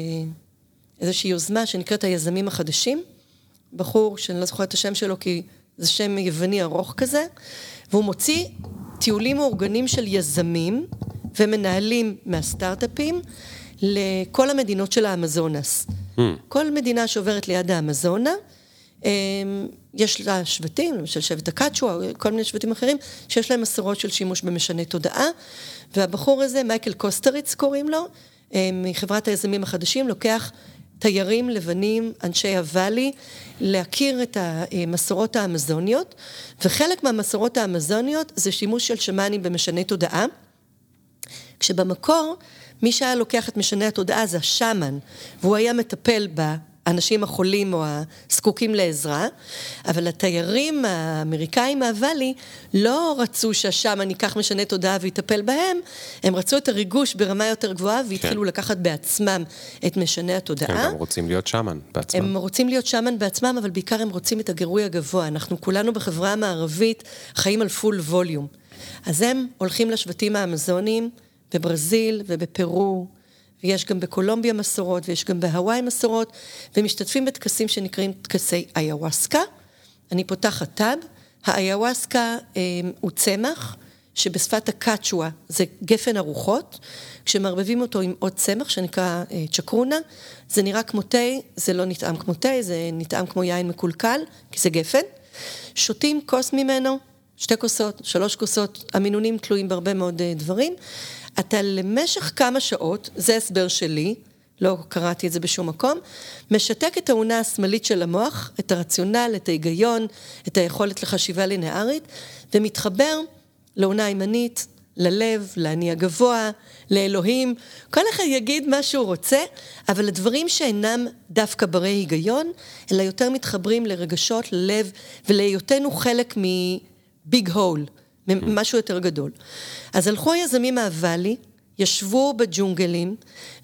איזושהי יוזמה שנקראת היזמים החדשים, בחור שאני לא זוכרת את השם שלו כי זה שם יווני ארוך כזה, והוא מוציא טיולים מאורגנים של יזמים ומנהלים מהסטארט-אפים לכל המדינות של האמזונס. Mm. כל מדינה שעוברת ליד האמזונה, אמ, יש לה שבטים, למשל שבט הקאצ'ו, כל מיני שבטים אחרים, שיש להם מסורות של שימוש במשנה תודעה, והבחור הזה, מייקל קוסטריץ קוראים לו, אמ, מחברת היזמים החדשים, לוקח תיירים לבנים, אנשי הוואלי, להכיר את המסורות האמזוניות, וחלק מהמסורות האמזוניות זה שימוש של שמאנים במשני תודעה, כשבמקור מי שהיה לוקח את משנה התודעה זה השאמן, והוא היה מטפל באנשים החולים או הזקוקים לעזרה, אבל התיירים האמריקאים מהוואלי לא רצו שהשאמן ייקח משנה תודעה ויטפל בהם, הם רצו את הריגוש ברמה יותר גבוהה והתחילו כן. לקחת בעצמם את משנה התודעה. הם גם רוצים להיות שאמן בעצמם. הם רוצים להיות שאמן בעצמם, אבל בעיקר הם רוצים את הגירוי הגבוה. אנחנו כולנו בחברה המערבית חיים על פול ווליום. אז הם הולכים לשבטים האמזוניים, בברזיל ובפרו, ויש גם בקולומביה מסורות, ויש גם בהוואי מסורות, ומשתתפים בטקסים שנקראים טקסי איוואסקה. אני פותחת טאב, האיוואסקה אה, הוא צמח, שבשפת הקאצ'ואה זה גפן הרוחות, כשמערבבים אותו עם עוד צמח שנקרא אה, צ'קרונה, זה נראה כמו תה, זה לא נטעם כמו תה, זה נטעם כמו יין מקולקל, כי זה גפן. שותים כוס ממנו, שתי כוסות, שלוש כוסות, המינונים תלויים בהרבה מאוד אה, דברים. אתה למשך כמה שעות, זה הסבר שלי, לא קראתי את זה בשום מקום, משתק את האונה השמאלית של המוח, את הרציונל, את ההיגיון, את היכולת לחשיבה לינארית, ומתחבר לאונה הימנית, ללב, לאני הגבוה, לאלוהים, כל אחד יגיד מה שהוא רוצה, אבל הדברים שאינם דווקא ברי היגיון, אלא יותר מתחברים לרגשות, ללב, ולהיותנו חלק מביג הול. משהו יותר גדול. אז הלכו היזמים מהוואלי, ישבו בג'ונגלים,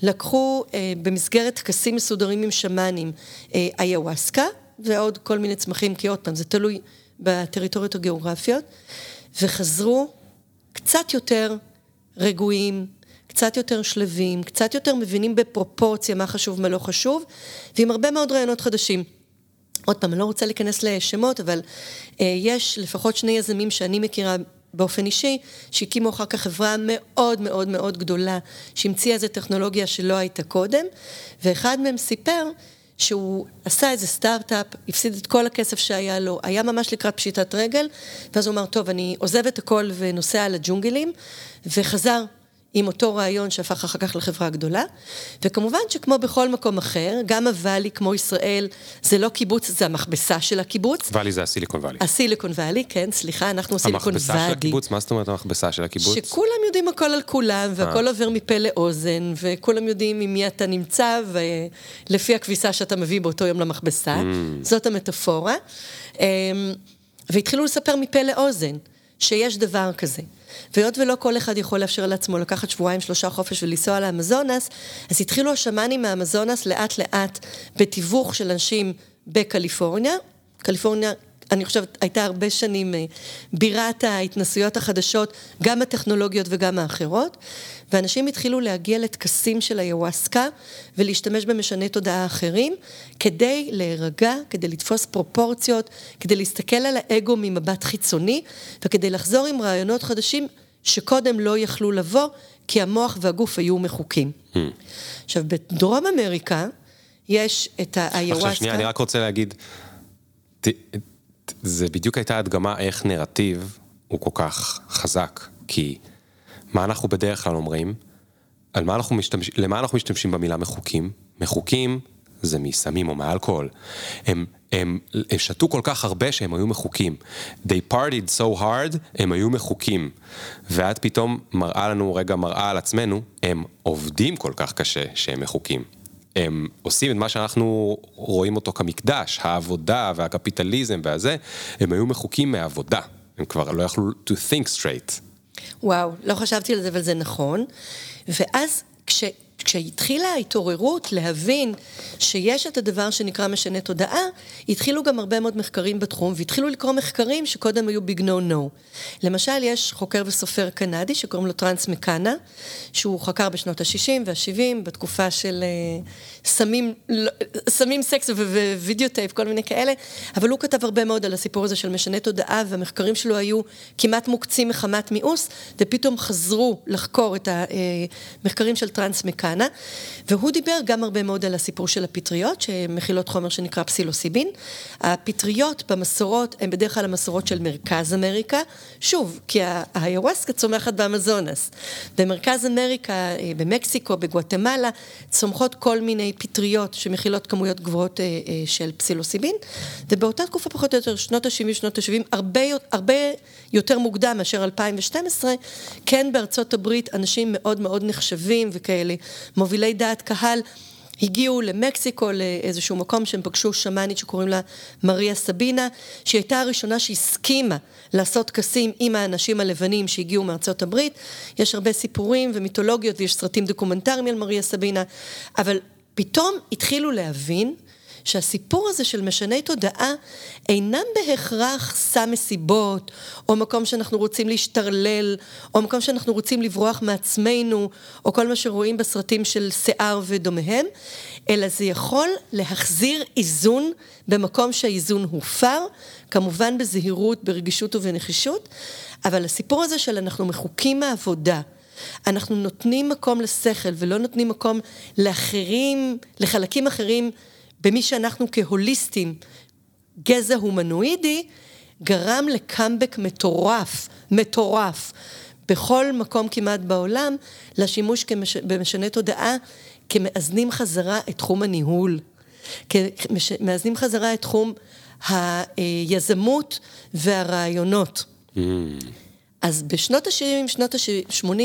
לקחו אה, במסגרת טקסים מסודרים עם שמאנים אה, איוואסקה ועוד כל מיני צמחים, כי עוד פעם, זה תלוי בטריטוריות הגיאוגרפיות, וחזרו קצת יותר רגועים, קצת יותר שלווים, קצת יותר מבינים בפרופורציה מה חשוב, מה לא חשוב, ועם הרבה מאוד רעיונות חדשים. עוד פעם, אני לא רוצה להיכנס לשמות, אבל אה, יש לפחות שני יזמים שאני מכירה באופן אישי, שהקימו אחר כך חברה מאוד מאוד מאוד גדולה, שהמציאה איזו טכנולוגיה שלא הייתה קודם, ואחד מהם סיפר שהוא עשה איזה סטארט-אפ, הפסיד את כל הכסף שהיה לו, היה ממש לקראת פשיטת רגל, ואז הוא אמר, טוב, אני עוזב את הכל ונוסע לג'ונגלים, וחזר עם אותו רעיון שהפך אחר כך לחברה גדולה, וכמובן שכמו בכל מקום אחר, גם הוואלי, כמו ישראל, זה לא קיבוץ, זה המכבסה של הקיבוץ. ואלי זה הסיליקון ואלי. הסיליקון ואלי, כן, סליחה, אנחנו הסיליקון ואלי. המכבסה של הקיבוץ, מה זאת אומרת המכבסה של הקיבוץ? שכולם יודעים הכל על כולם, והכל עובר מפה לאוזן, וכולם יודעים עם מי אתה נמצא, ולפי הכביסה שאתה מביא באותו יום למכבסה, mm. זאת המטאפורה. אמ, והתחילו לספר מפה לאוזן, שיש דבר כזה. והיות ולא כל אחד יכול לאפשר לעצמו לקחת שבועיים, שלושה חופש ולנסוע לאמזונס, אז התחילו השמאנים מהאמזונס לאט לאט בתיווך של אנשים בקליפורניה. קליפורניה אני חושבת, הייתה הרבה שנים אה, בירת ההתנסויות החדשות, גם הטכנולוגיות וגם האחרות, ואנשים התחילו להגיע לטקסים של היוואסקה ולהשתמש במשני תודעה אחרים, כדי להירגע, כדי לתפוס פרופורציות, כדי להסתכל על האגו ממבט חיצוני, וכדי לחזור עם רעיונות חדשים שקודם לא יכלו לבוא, כי המוח והגוף היו מחוקים. Hmm. עכשיו, בדרום אמריקה יש את היוואסקה... עכשיו שנייה, אני רק רוצה להגיד, ת, זה בדיוק הייתה הדגמה איך נרטיב הוא כל כך חזק, כי מה אנחנו בדרך כלל אומרים? על מה אנחנו משתמשים, למה אנחנו משתמשים במילה מחוקים? מחוקים זה מסמים או מאלכוהול. הם, הם, הם שתו כל כך הרבה שהם היו מחוקים. They partied so hard, הם היו מחוקים. ואת פתאום מראה לנו, רגע מראה על עצמנו, הם עובדים כל כך קשה שהם מחוקים. הם עושים את מה שאנחנו רואים אותו כמקדש, העבודה והקפיטליזם והזה, הם היו מחוקים מעבודה, הם כבר לא יכלו to think straight. וואו, לא חשבתי על זה, אבל זה נכון. ואז כש... כשהתחילה ההתעוררות להבין שיש את הדבר שנקרא משנה תודעה, התחילו גם הרבה מאוד מחקרים בתחום, והתחילו לקרוא מחקרים שקודם היו big no no. למשל, יש חוקר וסופר קנדי שקוראים לו טרנס מקנה, שהוא חקר בשנות ה-60 וה-70, בתקופה של אה, סמים, לא, סמים סקס ו videotape, כל מיני כאלה, אבל הוא כתב הרבה מאוד על הסיפור הזה של משנה תודעה, והמחקרים שלו היו כמעט מוקצים מחמת מיאוס, ופתאום חזרו לחקור את המחקרים של טרנס מקאנה. כהנא, והוא דיבר גם הרבה מאוד על הסיפור של הפטריות, שמכילות חומר שנקרא פסילוסיבין. הפטריות במסורות הן בדרך כלל המסורות של מרכז אמריקה, שוב, כי האיווסקה צומחת באמזונס. במרכז אמריקה, אה, במקסיקו, בגואטמלה, צומחות כל מיני פטריות שמכילות כמויות גבוהות אה, אה, של פסילוסיבין, ובאותה תקופה פחות או יותר, שנות ה-70, שנות ה-70, הרבה, הרבה יותר מוקדם מאשר 2012, כן בארצות הברית אנשים מאוד מאוד נחשבים וכאלה מובילי דעת קהל. הגיעו למקסיקו, לאיזשהו מקום שהם פגשו שמאנית שקוראים לה מריה סבינה, שהיא הייתה הראשונה שהסכימה לעשות טקסים עם האנשים הלבנים שהגיעו מארצות הברית. יש הרבה סיפורים ומיתולוגיות ויש סרטים דוקומנטריים על מריה סבינה, אבל פתאום התחילו להבין שהסיפור הזה של משני תודעה אינם בהכרח סם מסיבות, או מקום שאנחנו רוצים להשתרלל, או מקום שאנחנו רוצים לברוח מעצמנו, או כל מה שרואים בסרטים של שיער ודומיהם, אלא זה יכול להחזיר איזון במקום שהאיזון הופר, כמובן בזהירות, ברגישות ובנחישות, אבל הסיפור הזה של אנחנו מחוקים מהעבודה, אנחנו נותנים מקום לשכל ולא נותנים מקום לאחרים, לחלקים אחרים במי שאנחנו כהוליסטים, גזע הומנואידי, גרם לקאמבק מטורף, מטורף, בכל מקום כמעט בעולם, לשימוש כמש... במשנה תודעה כמאזנים חזרה את תחום הניהול, כמאזנים חזרה את תחום היזמות והרעיונות. Mm. אז בשנות ה-70, שנות ה-80,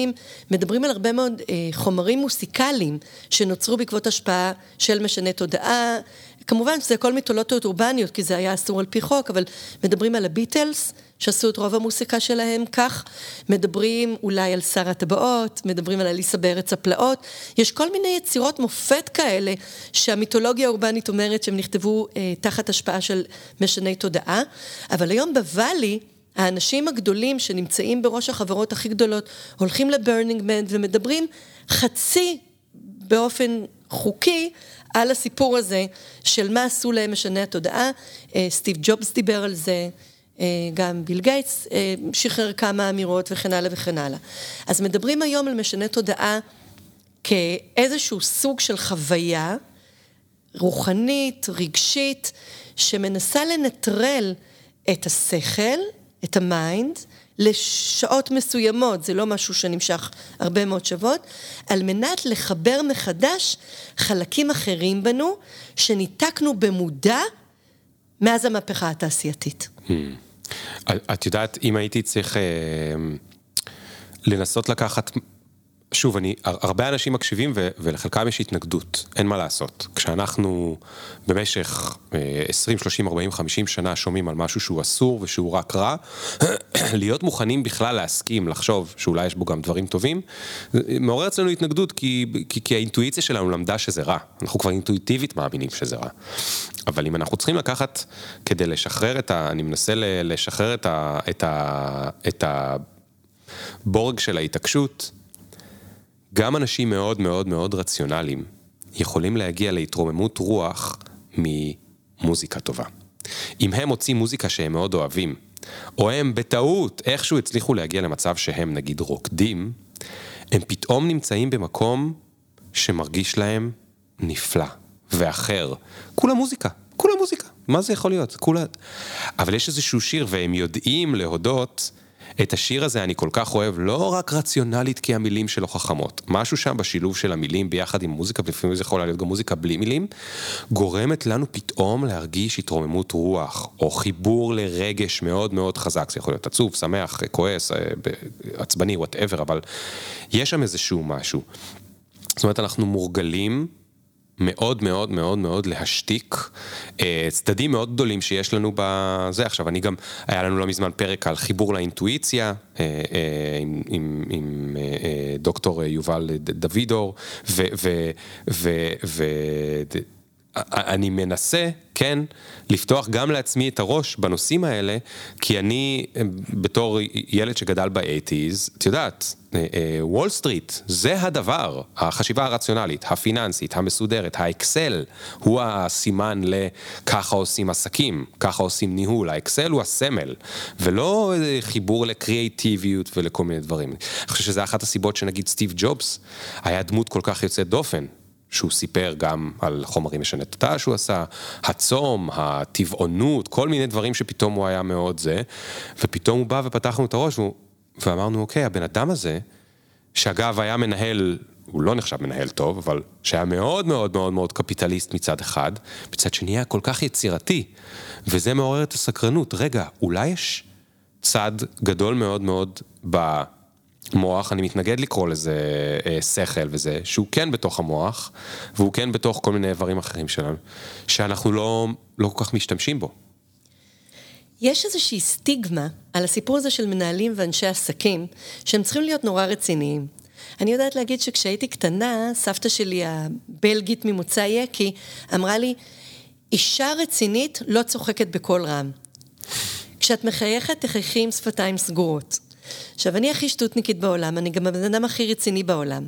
מדברים על הרבה מאוד אה, חומרים מוסיקליים שנוצרו בעקבות השפעה של משני תודעה. כמובן שזה הכל מיתולוגיות אורבניות, כי זה היה אסור על פי חוק, אבל מדברים על הביטלס, שעשו את רוב המוסיקה שלהם כך, מדברים אולי על שר הטבעות, מדברים על אליסה בארץ הפלאות, יש כל מיני יצירות מופת כאלה שהמיתולוגיה האורבנית אומרת שהם נכתבו אה, תחת השפעה של משני תודעה, אבל היום בוואלי, האנשים הגדולים שנמצאים בראש החברות הכי גדולות הולכים ל Burning Man ומדברים חצי באופן חוקי על הסיפור הזה של מה עשו להם משני התודעה. אה, סטיב ג'ובס דיבר על זה, אה, גם ביל גייטס אה, שחרר כמה אמירות וכן הלאה וכן הלאה. אז מדברים היום על משני תודעה כאיזשהו סוג של חוויה רוחנית, רגשית, שמנסה לנטרל את השכל את ה mind לשעות מסוימות, זה לא משהו שנמשך הרבה מאוד שבועות, על מנת לחבר מחדש חלקים אחרים בנו, שניתקנו במודע מאז המהפכה התעשייתית. הממ. את יודעת, אם הייתי צריך אה, לנסות לקחת שוב, אני, הרבה אנשים מקשיבים ו, ולחלקם יש התנגדות, אין מה לעשות. כשאנחנו במשך 20, 30, 40, 50 שנה שומעים על משהו שהוא אסור ושהוא רק רע, להיות מוכנים בכלל להסכים, לחשוב שאולי יש בו גם דברים טובים, מעורר אצלנו התנגדות כי, כי, כי האינטואיציה שלנו למדה שזה רע. אנחנו כבר אינטואיטיבית מאמינים שזה רע. אבל אם אנחנו צריכים לקחת, כדי לשחרר את ה... אני מנסה לשחרר את ה... את ה... את הבורג של ההתעקשות, גם אנשים מאוד מאוד מאוד רציונליים יכולים להגיע להתרוממות רוח ממוזיקה טובה. אם הם מוצאים מוזיקה שהם מאוד אוהבים, או הם בטעות איכשהו הצליחו להגיע למצב שהם נגיד רוקדים, הם פתאום נמצאים במקום שמרגיש להם נפלא ואחר. כולה מוזיקה, כולה מוזיקה. מה זה יכול להיות? כולה... אבל יש איזשהו שיר והם יודעים להודות את השיר הזה אני כל כך אוהב, לא רק רציונלית כי המילים שלו חכמות, משהו שם בשילוב של המילים ביחד עם מוזיקה, ולפעמים זה יכול להיות גם מוזיקה בלי מילים, גורמת לנו פתאום להרגיש התרוממות רוח, או חיבור לרגש מאוד מאוד חזק, זה יכול להיות עצוב, שמח, כועס, אה, עצבני, וואטאבר, אבל יש שם איזשהו משהו. זאת אומרת, אנחנו מורגלים מאוד מאוד מאוד מאוד להשתיק אה, צדדים מאוד גדולים שיש לנו בזה. עכשיו, אני גם, היה לנו לא מזמן פרק על חיבור לאינטואיציה אה, אה, עם, עם, עם דוקטור יובל דוידור, ו... ו, ו, ו אני מנסה, כן, לפתוח גם לעצמי את הראש בנושאים האלה, כי אני, בתור ילד שגדל ב eighties, את יודעת, וול אה, סטריט, זה הדבר, החשיבה הרציונלית, הפיננסית, המסודרת, האקסל, הוא הסימן לככה עושים עסקים, ככה עושים ניהול, האקסל הוא הסמל, ולא חיבור לקריאיטיביות ולכל מיני דברים. אני חושב שזה אחת הסיבות שנגיד סטיב ג'ובס היה דמות כל כך יוצאת דופן. שהוא סיפר גם על חומרים משני תודעה שהוא עשה, הצום, הטבעונות, כל מיני דברים שפתאום הוא היה מאוד זה, ופתאום הוא בא ופתחנו את הראש והוא, ואמרנו, אוקיי, הבן אדם הזה, שאגב היה מנהל, הוא לא נחשב מנהל טוב, אבל שהיה מאוד מאוד מאוד מאוד קפיטליסט מצד אחד, מצד שני היה כל כך יצירתי, וזה מעורר את הסקרנות. רגע, אולי יש צד גדול מאוד מאוד ב... מוח, אני מתנגד לקרוא לזה אה, שכל וזה, שהוא כן בתוך המוח, והוא כן בתוך כל מיני איברים אחרים שלנו, שאנחנו לא, לא כל כך משתמשים בו. יש איזושהי סטיגמה על הסיפור הזה של מנהלים ואנשי עסקים, שהם צריכים להיות נורא רציניים. אני יודעת להגיד שכשהייתי קטנה, סבתא שלי הבלגית ממוצא יקי, אמרה לי, אישה רצינית לא צוחקת בקול רם. כשאת מחייכת, תחייכי עם שפתיים סגורות. עכשיו, אני הכי שטותניקית בעולם, אני גם הבן אדם הכי רציני בעולם.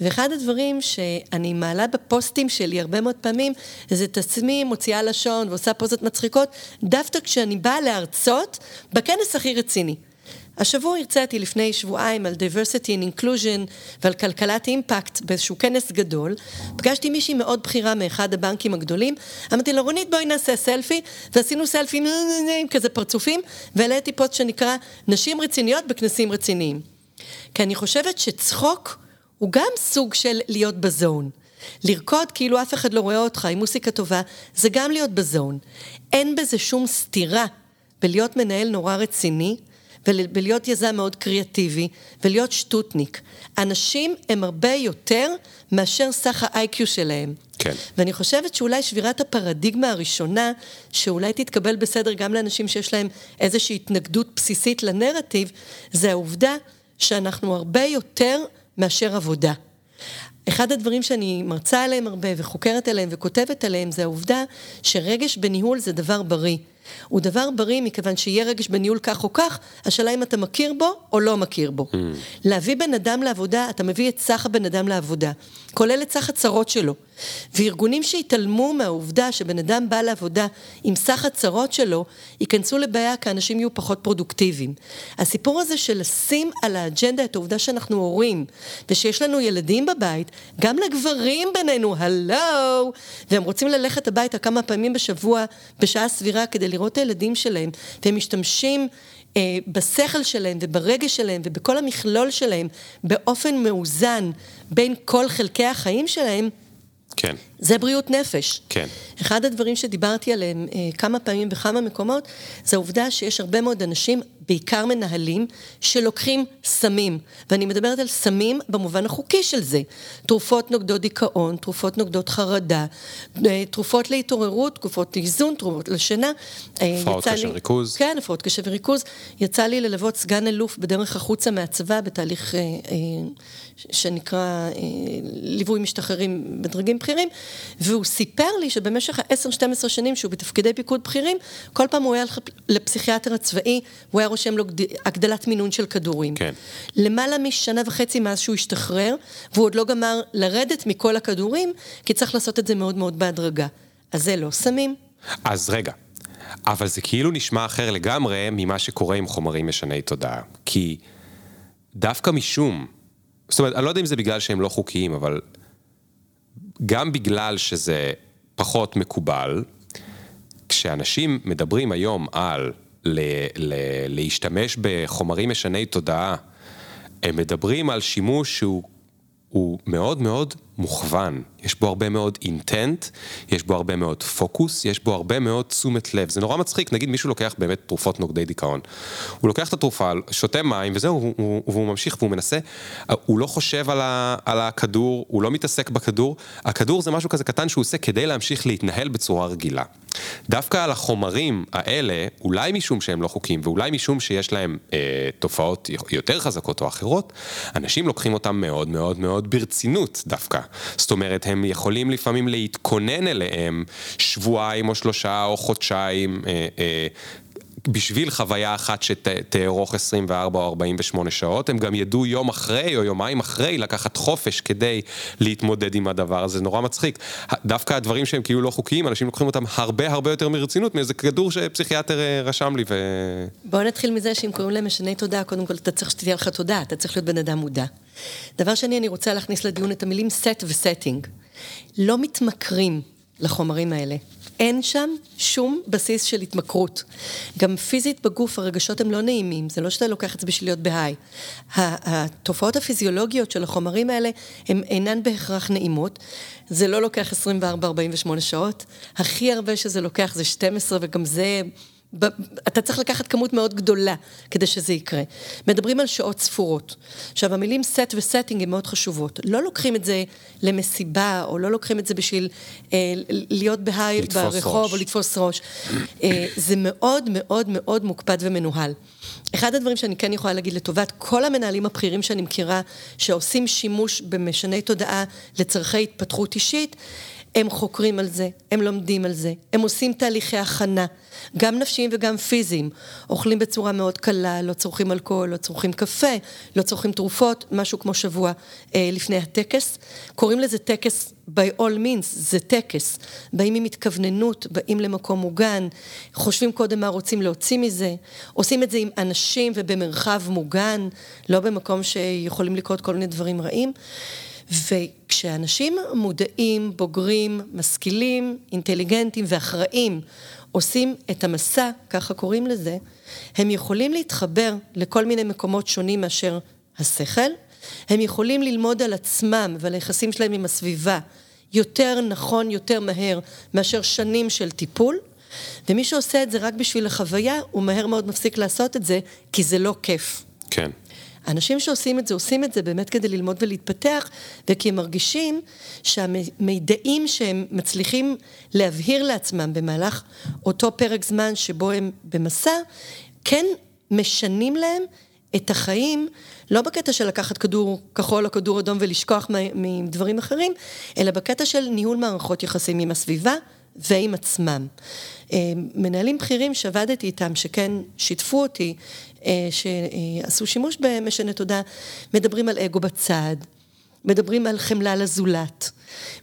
ואחד הדברים שאני מעלה בפוסטים שלי הרבה מאוד פעמים, זה את עצמי מוציאה לשון ועושה פוזות מצחיקות, דווקא כשאני באה להרצות בכנס הכי רציני. השבוע הרציתי לפני שבועיים על diversity and inclusion ועל כלכלת אימפקט באיזשהו כנס גדול. פגשתי מישהי מאוד בכירה מאחד הבנקים הגדולים, אמרתי לה, רונית בואי נעשה סלפי, ועשינו סלפי עם כזה פרצופים, והעליתי פוסט שנקרא נשים רציניות בכנסים רציניים. כי אני חושבת שצחוק הוא גם סוג של להיות בזון. לרקוד כאילו אף אחד לא רואה אותך עם מוסיקה טובה, זה גם להיות בזון. אין בזה שום סתירה בלהיות מנהל נורא רציני, ולהיות יזם מאוד קריאטיבי, ולהיות שטוטניק. אנשים הם הרבה יותר מאשר סך ה-IQ שלהם. כן. ואני חושבת שאולי שבירת הפרדיגמה הראשונה, שאולי תתקבל בסדר גם לאנשים שיש להם איזושהי התנגדות בסיסית לנרטיב, זה העובדה שאנחנו הרבה יותר מאשר עבודה. אחד הדברים שאני מרצה עליהם הרבה וחוקרת עליהם וכותבת עליהם זה העובדה שרגש בניהול זה דבר בריא. הוא דבר בריא מכיוון שיהיה רגש בניהול כך או כך, השאלה אם אתה מכיר בו או לא מכיר בו. Mm. להביא בן אדם לעבודה, אתה מביא את סך הבן אדם לעבודה, כולל את סך הצרות שלו. וארגונים שהתעלמו מהעובדה שבן אדם בא לעבודה עם סך הצרות שלו, ייכנסו לבעיה כי אנשים יהיו פחות פרודוקטיביים. הסיפור הזה של לשים על האג'נדה את העובדה שאנחנו הורים, ושיש לנו ילדים בבית, גם לגברים בינינו, הלו, והם רוצים ללכת הביתה כמה פעמים בשבוע, בשעה סבירה, כדי לראות את הילדים שלהם, והם משתמשים בשכל שלהם וברגש שלהם ובכל המכלול שלהם באופן מאוזן בין כל חלקי החיים שלהם, כן. זה בריאות נפש. כן. אחד הדברים שדיברתי עליהם אה, כמה פעמים בכמה מקומות, זה העובדה שיש הרבה מאוד אנשים, בעיקר מנהלים, שלוקחים סמים. ואני מדברת על סמים במובן החוקי של זה. תרופות נוגדות דיכאון, תרופות נוגדות חרדה, אה, תרופות להתעוררות, תרופות לאיזון, תרופות לשינה. אה, הפרעות קשב וריכוז. כן, הפרעות קשב וריכוז. יצא לי ללוות סגן אלוף בדרך החוצה מהצבא בתהליך... שנקרא אה, ליווי משתחררים בדרגים בכירים, והוא סיפר לי שבמשך ה-10-12 שנים שהוא בתפקידי פיקוד בכירים, כל פעם הוא היה לפסיכיאטר הצבאי, הוא היה רושם לו הגדלת מינון של כדורים. כן. למעלה משנה וחצי מאז שהוא השתחרר, והוא עוד לא גמר לרדת מכל הכדורים, כי צריך לעשות את זה מאוד מאוד בהדרגה. אז זה לא סמים. אז רגע, אבל זה כאילו נשמע אחר לגמרי ממה שקורה עם חומרים משני תודעה. כי דווקא משום זאת אומרת, אני לא יודע אם זה בגלל שהם לא חוקיים, אבל גם בגלל שזה פחות מקובל, כשאנשים מדברים היום על ל- ל- להשתמש בחומרים משני תודעה, הם מדברים על שימוש שהוא מאוד מאוד מוכוון, יש בו הרבה מאוד אינטנט, יש בו הרבה מאוד פוקוס, יש בו הרבה מאוד תשומת לב. זה נורא מצחיק, נגיד מישהו לוקח באמת תרופות נוגדי דיכאון. הוא לוקח את התרופה, שותה מים וזהו, הוא, הוא, והוא ממשיך והוא מנסה, הוא לא חושב על, ה, על הכדור, הוא לא מתעסק בכדור, הכדור זה משהו כזה קטן שהוא עושה כדי להמשיך להתנהל בצורה רגילה. דווקא על החומרים האלה, אולי משום שהם לא חוקיים ואולי משום שיש להם אה, תופעות יותר חזקות או אחרות, אנשים לוקחים אותם מאוד מאוד מאוד ברצינות דווקא. זאת אומרת, הם יכולים לפעמים להתכונן אליהם שבועיים או שלושה או חודשיים. אה, אה, בשביל חוויה אחת שתארוך 24 או 48 שעות, הם גם ידעו יום אחרי או יומיים אחרי לקחת חופש כדי להתמודד עם הדבר הזה, זה נורא מצחיק. דווקא הדברים שהם כאילו לא חוקיים, אנשים לוקחים אותם הרבה הרבה יותר מרצינות מאיזה כדור שפסיכיאטר אה, רשם לי ו... בואו נתחיל מזה שאם קוראים להם משני תודעה, קודם כל אתה צריך שתהיה לך תודעה, אתה צריך להיות בן אדם מודע. דבר שני, אני רוצה להכניס לדיון את המילים set ו-setting. לא מתמכרים לחומרים האלה. אין שם שום בסיס של התמכרות. גם פיזית בגוף הרגשות הם לא נעימים, זה לא שאתה לוקח את זה בשביל להיות בהיי. התופעות הפיזיולוגיות של החומרים האלה הן אינן בהכרח נעימות. זה לא לוקח 24-48 שעות, הכי הרבה שזה לוקח זה 12 וגם זה אתה צריך לקחת כמות מאוד גדולה כדי שזה יקרה. מדברים על שעות ספורות. עכשיו, המילים set ו-setting הן מאוד חשובות. לא לוקחים את זה למסיבה, או לא לוקחים את זה בשביל אה, להיות בהיי ברחוב, ראש. או לתפוס ראש. אה, זה מאוד מאוד מאוד מוקפד ומנוהל. אחד הדברים שאני כן יכולה להגיד לטובת כל המנהלים הבכירים שאני מכירה, שעושים שימוש במשני תודעה לצורכי התפתחות אישית, הם חוקרים על זה, הם לומדים על זה, הם עושים תהליכי הכנה, גם נפשיים וגם פיזיים. אוכלים בצורה מאוד קלה, לא צורכים אלכוהול, לא צורכים קפה, לא צורכים תרופות, משהו כמו שבוע אה, לפני הטקס. קוראים לזה טקס by all means, זה טקס. באים עם התכווננות, באים למקום מוגן, חושבים קודם מה רוצים להוציא מזה, עושים את זה עם אנשים ובמרחב מוגן, לא במקום שיכולים לקרות כל מיני דברים רעים. וכשאנשים מודעים, בוגרים, משכילים, אינטליגנטים ואחראים עושים את המסע, ככה קוראים לזה, הם יכולים להתחבר לכל מיני מקומות שונים מאשר השכל, הם יכולים ללמוד על עצמם ועל היחסים שלהם עם הסביבה יותר נכון, יותר מהר, מאשר שנים של טיפול, ומי שעושה את זה רק בשביל החוויה, הוא מהר מאוד מפסיק לעשות את זה, כי זה לא כיף. כן. אנשים שעושים את זה, עושים את זה באמת כדי ללמוד ולהתפתח, וכי הם מרגישים שהמידעים שהם מצליחים להבהיר לעצמם במהלך אותו פרק זמן שבו הם במסע, כן משנים להם את החיים, לא בקטע של לקחת כדור כחול או כדור אדום ולשכוח מדברים אחרים, אלא בקטע של ניהול מערכות יחסים עם הסביבה ועם עצמם. אה, מנהלים בכירים שעבדתי איתם, שכן שיתפו אותי אה, שעשו שימוש במשנה תודעה, מדברים על אגו בצד, מדברים על חמלה לזולת,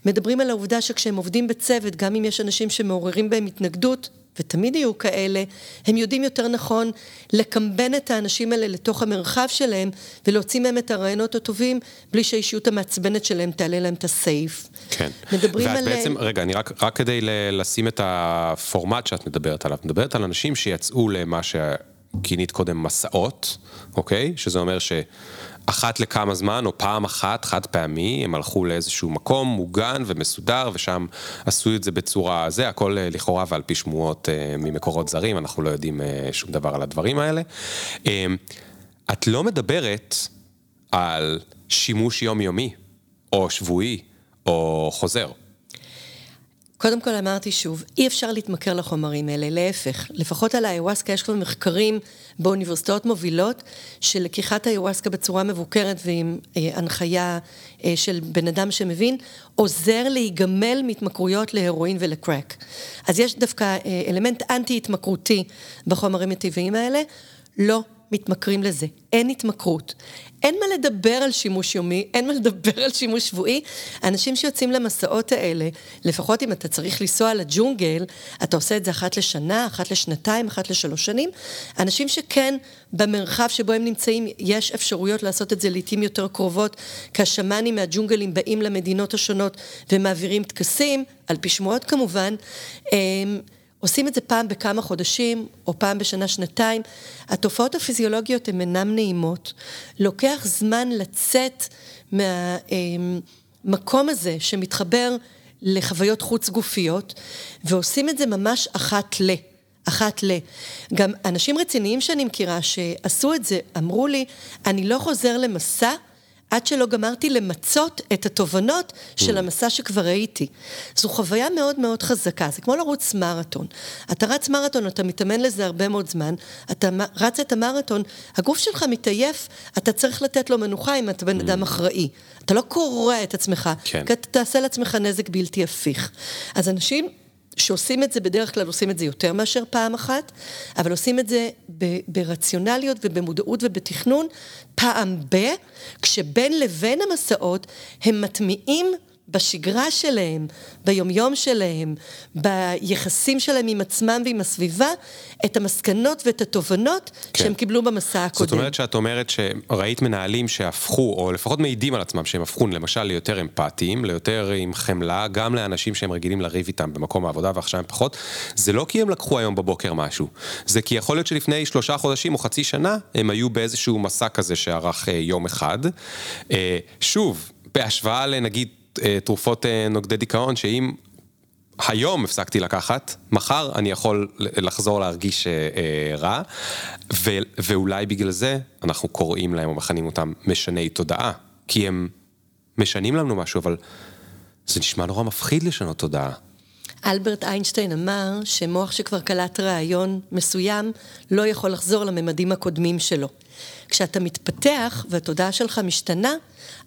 מדברים על העובדה שכשהם עובדים בצוות, גם אם יש אנשים שמעוררים בהם התנגדות, ותמיד יהיו כאלה, הם יודעים יותר נכון לקמבן את האנשים האלה לתוך המרחב שלהם ולהוציא מהם את הרעיונות הטובים בלי שהאישיות המעצבנת שלהם תעלה להם את הסייף. כן. מדברים ואת על... בעצם, רגע, אני רק, רק כדי לשים את הפורמט שאת מדברת עליו, מדברת על אנשים שיצאו למה ש... כינית קודם מסעות, אוקיי? שזה אומר שאחת לכמה זמן, או פעם אחת, חד פעמי, הם הלכו לאיזשהו מקום מוגן ומסודר, ושם עשו את זה בצורה זה, הכל אה, לכאורה ועל פי שמועות אה, ממקורות זרים, אנחנו לא יודעים אה, שום דבר על הדברים האלה. את לא מדברת על שימוש יומיומי, או שבועי, או חוזר. קודם כל אמרתי שוב, אי אפשר להתמכר לחומרים האלה, להפך. לפחות על האיוואסקה יש כבר מחקרים באוניברסיטאות מובילות של לקיחת האיוואסקה בצורה מבוקרת ועם אה, הנחיה אה, של בן אדם שמבין, עוזר להיגמל מהתמכרויות להרואין ולקרק. אז יש דווקא אה, אלמנט אנטי-התמכרותי בחומרים הטבעיים האלה. לא מתמכרים לזה, אין התמכרות. אין מה לדבר על שימוש יומי, אין מה לדבר על שימוש שבועי. אנשים שיוצאים למסעות האלה, לפחות אם אתה צריך לנסוע לג'ונגל, אתה עושה את זה אחת לשנה, אחת לשנתיים, אחת לשלוש שנים. אנשים שכן, במרחב שבו הם נמצאים, יש אפשרויות לעשות את זה לעיתים יותר קרובות, כי השמאנים מהג'ונגלים באים למדינות השונות ומעבירים טקסים, על פי שמועות כמובן. עושים את זה פעם בכמה חודשים, או פעם בשנה, שנתיים. התופעות הפיזיולוגיות הן אינן נעימות. לוקח זמן לצאת מהמקום הזה שמתחבר לחוויות חוץ גופיות, ועושים את זה ממש אחת ל... אחת ל... גם אנשים רציניים שאני מכירה שעשו את זה, אמרו לי, אני לא חוזר למסע עד שלא גמרתי למצות את התובנות של המסע שכבר ראיתי. זו חוויה מאוד מאוד חזקה, זה כמו לרוץ מרתון. אתה רץ מרתון, אתה מתאמן לזה הרבה מאוד זמן, אתה רץ את המרתון, הגוף שלך מתעייף, אתה צריך לתת לו מנוחה אם אתה בן אדם אחראי. אתה לא קורע את עצמך, כן. כי אתה תעשה לעצמך נזק בלתי הפיך. אז אנשים שעושים את זה, בדרך כלל עושים את זה יותר מאשר פעם אחת, אבל עושים את זה ברציונליות ובמודעות ובתכנון. פעם ב, כשבין לבין המסעות הם מטמיעים בשגרה שלהם, ביומיום שלהם, ביחסים שלהם עם עצמם ועם הסביבה, את המסקנות ואת התובנות כן. שהם קיבלו במסע הקודם. זאת אומרת שאת אומרת שראית מנהלים שהפכו, או לפחות מעידים על עצמם שהם הפכו למשל ליותר אמפתיים, ליותר עם חמלה, גם לאנשים שהם רגילים לריב איתם במקום העבודה ועכשיו הם פחות, זה לא כי הם לקחו היום בבוקר משהו, זה כי יכול להיות שלפני שלושה חודשים או חצי שנה, הם היו באיזשהו מסע כזה שארך אה, יום אחד. אה, שוב, בהשוואה לנגיד תרופות אה, נוגדי דיכאון, שאם היום הפסקתי לקחת, מחר אני יכול לחזור להרגיש אה, אה, רע, ו, ואולי בגלל זה אנחנו קוראים להם או מכנים אותם משני תודעה, כי הם משנים לנו משהו, אבל זה נשמע נורא מפחיד לשנות תודעה. אלברט איינשטיין אמר שמוח שכבר קלט רעיון מסוים לא יכול לחזור לממדים הקודמים שלו. כשאתה מתפתח והתודעה שלך משתנה,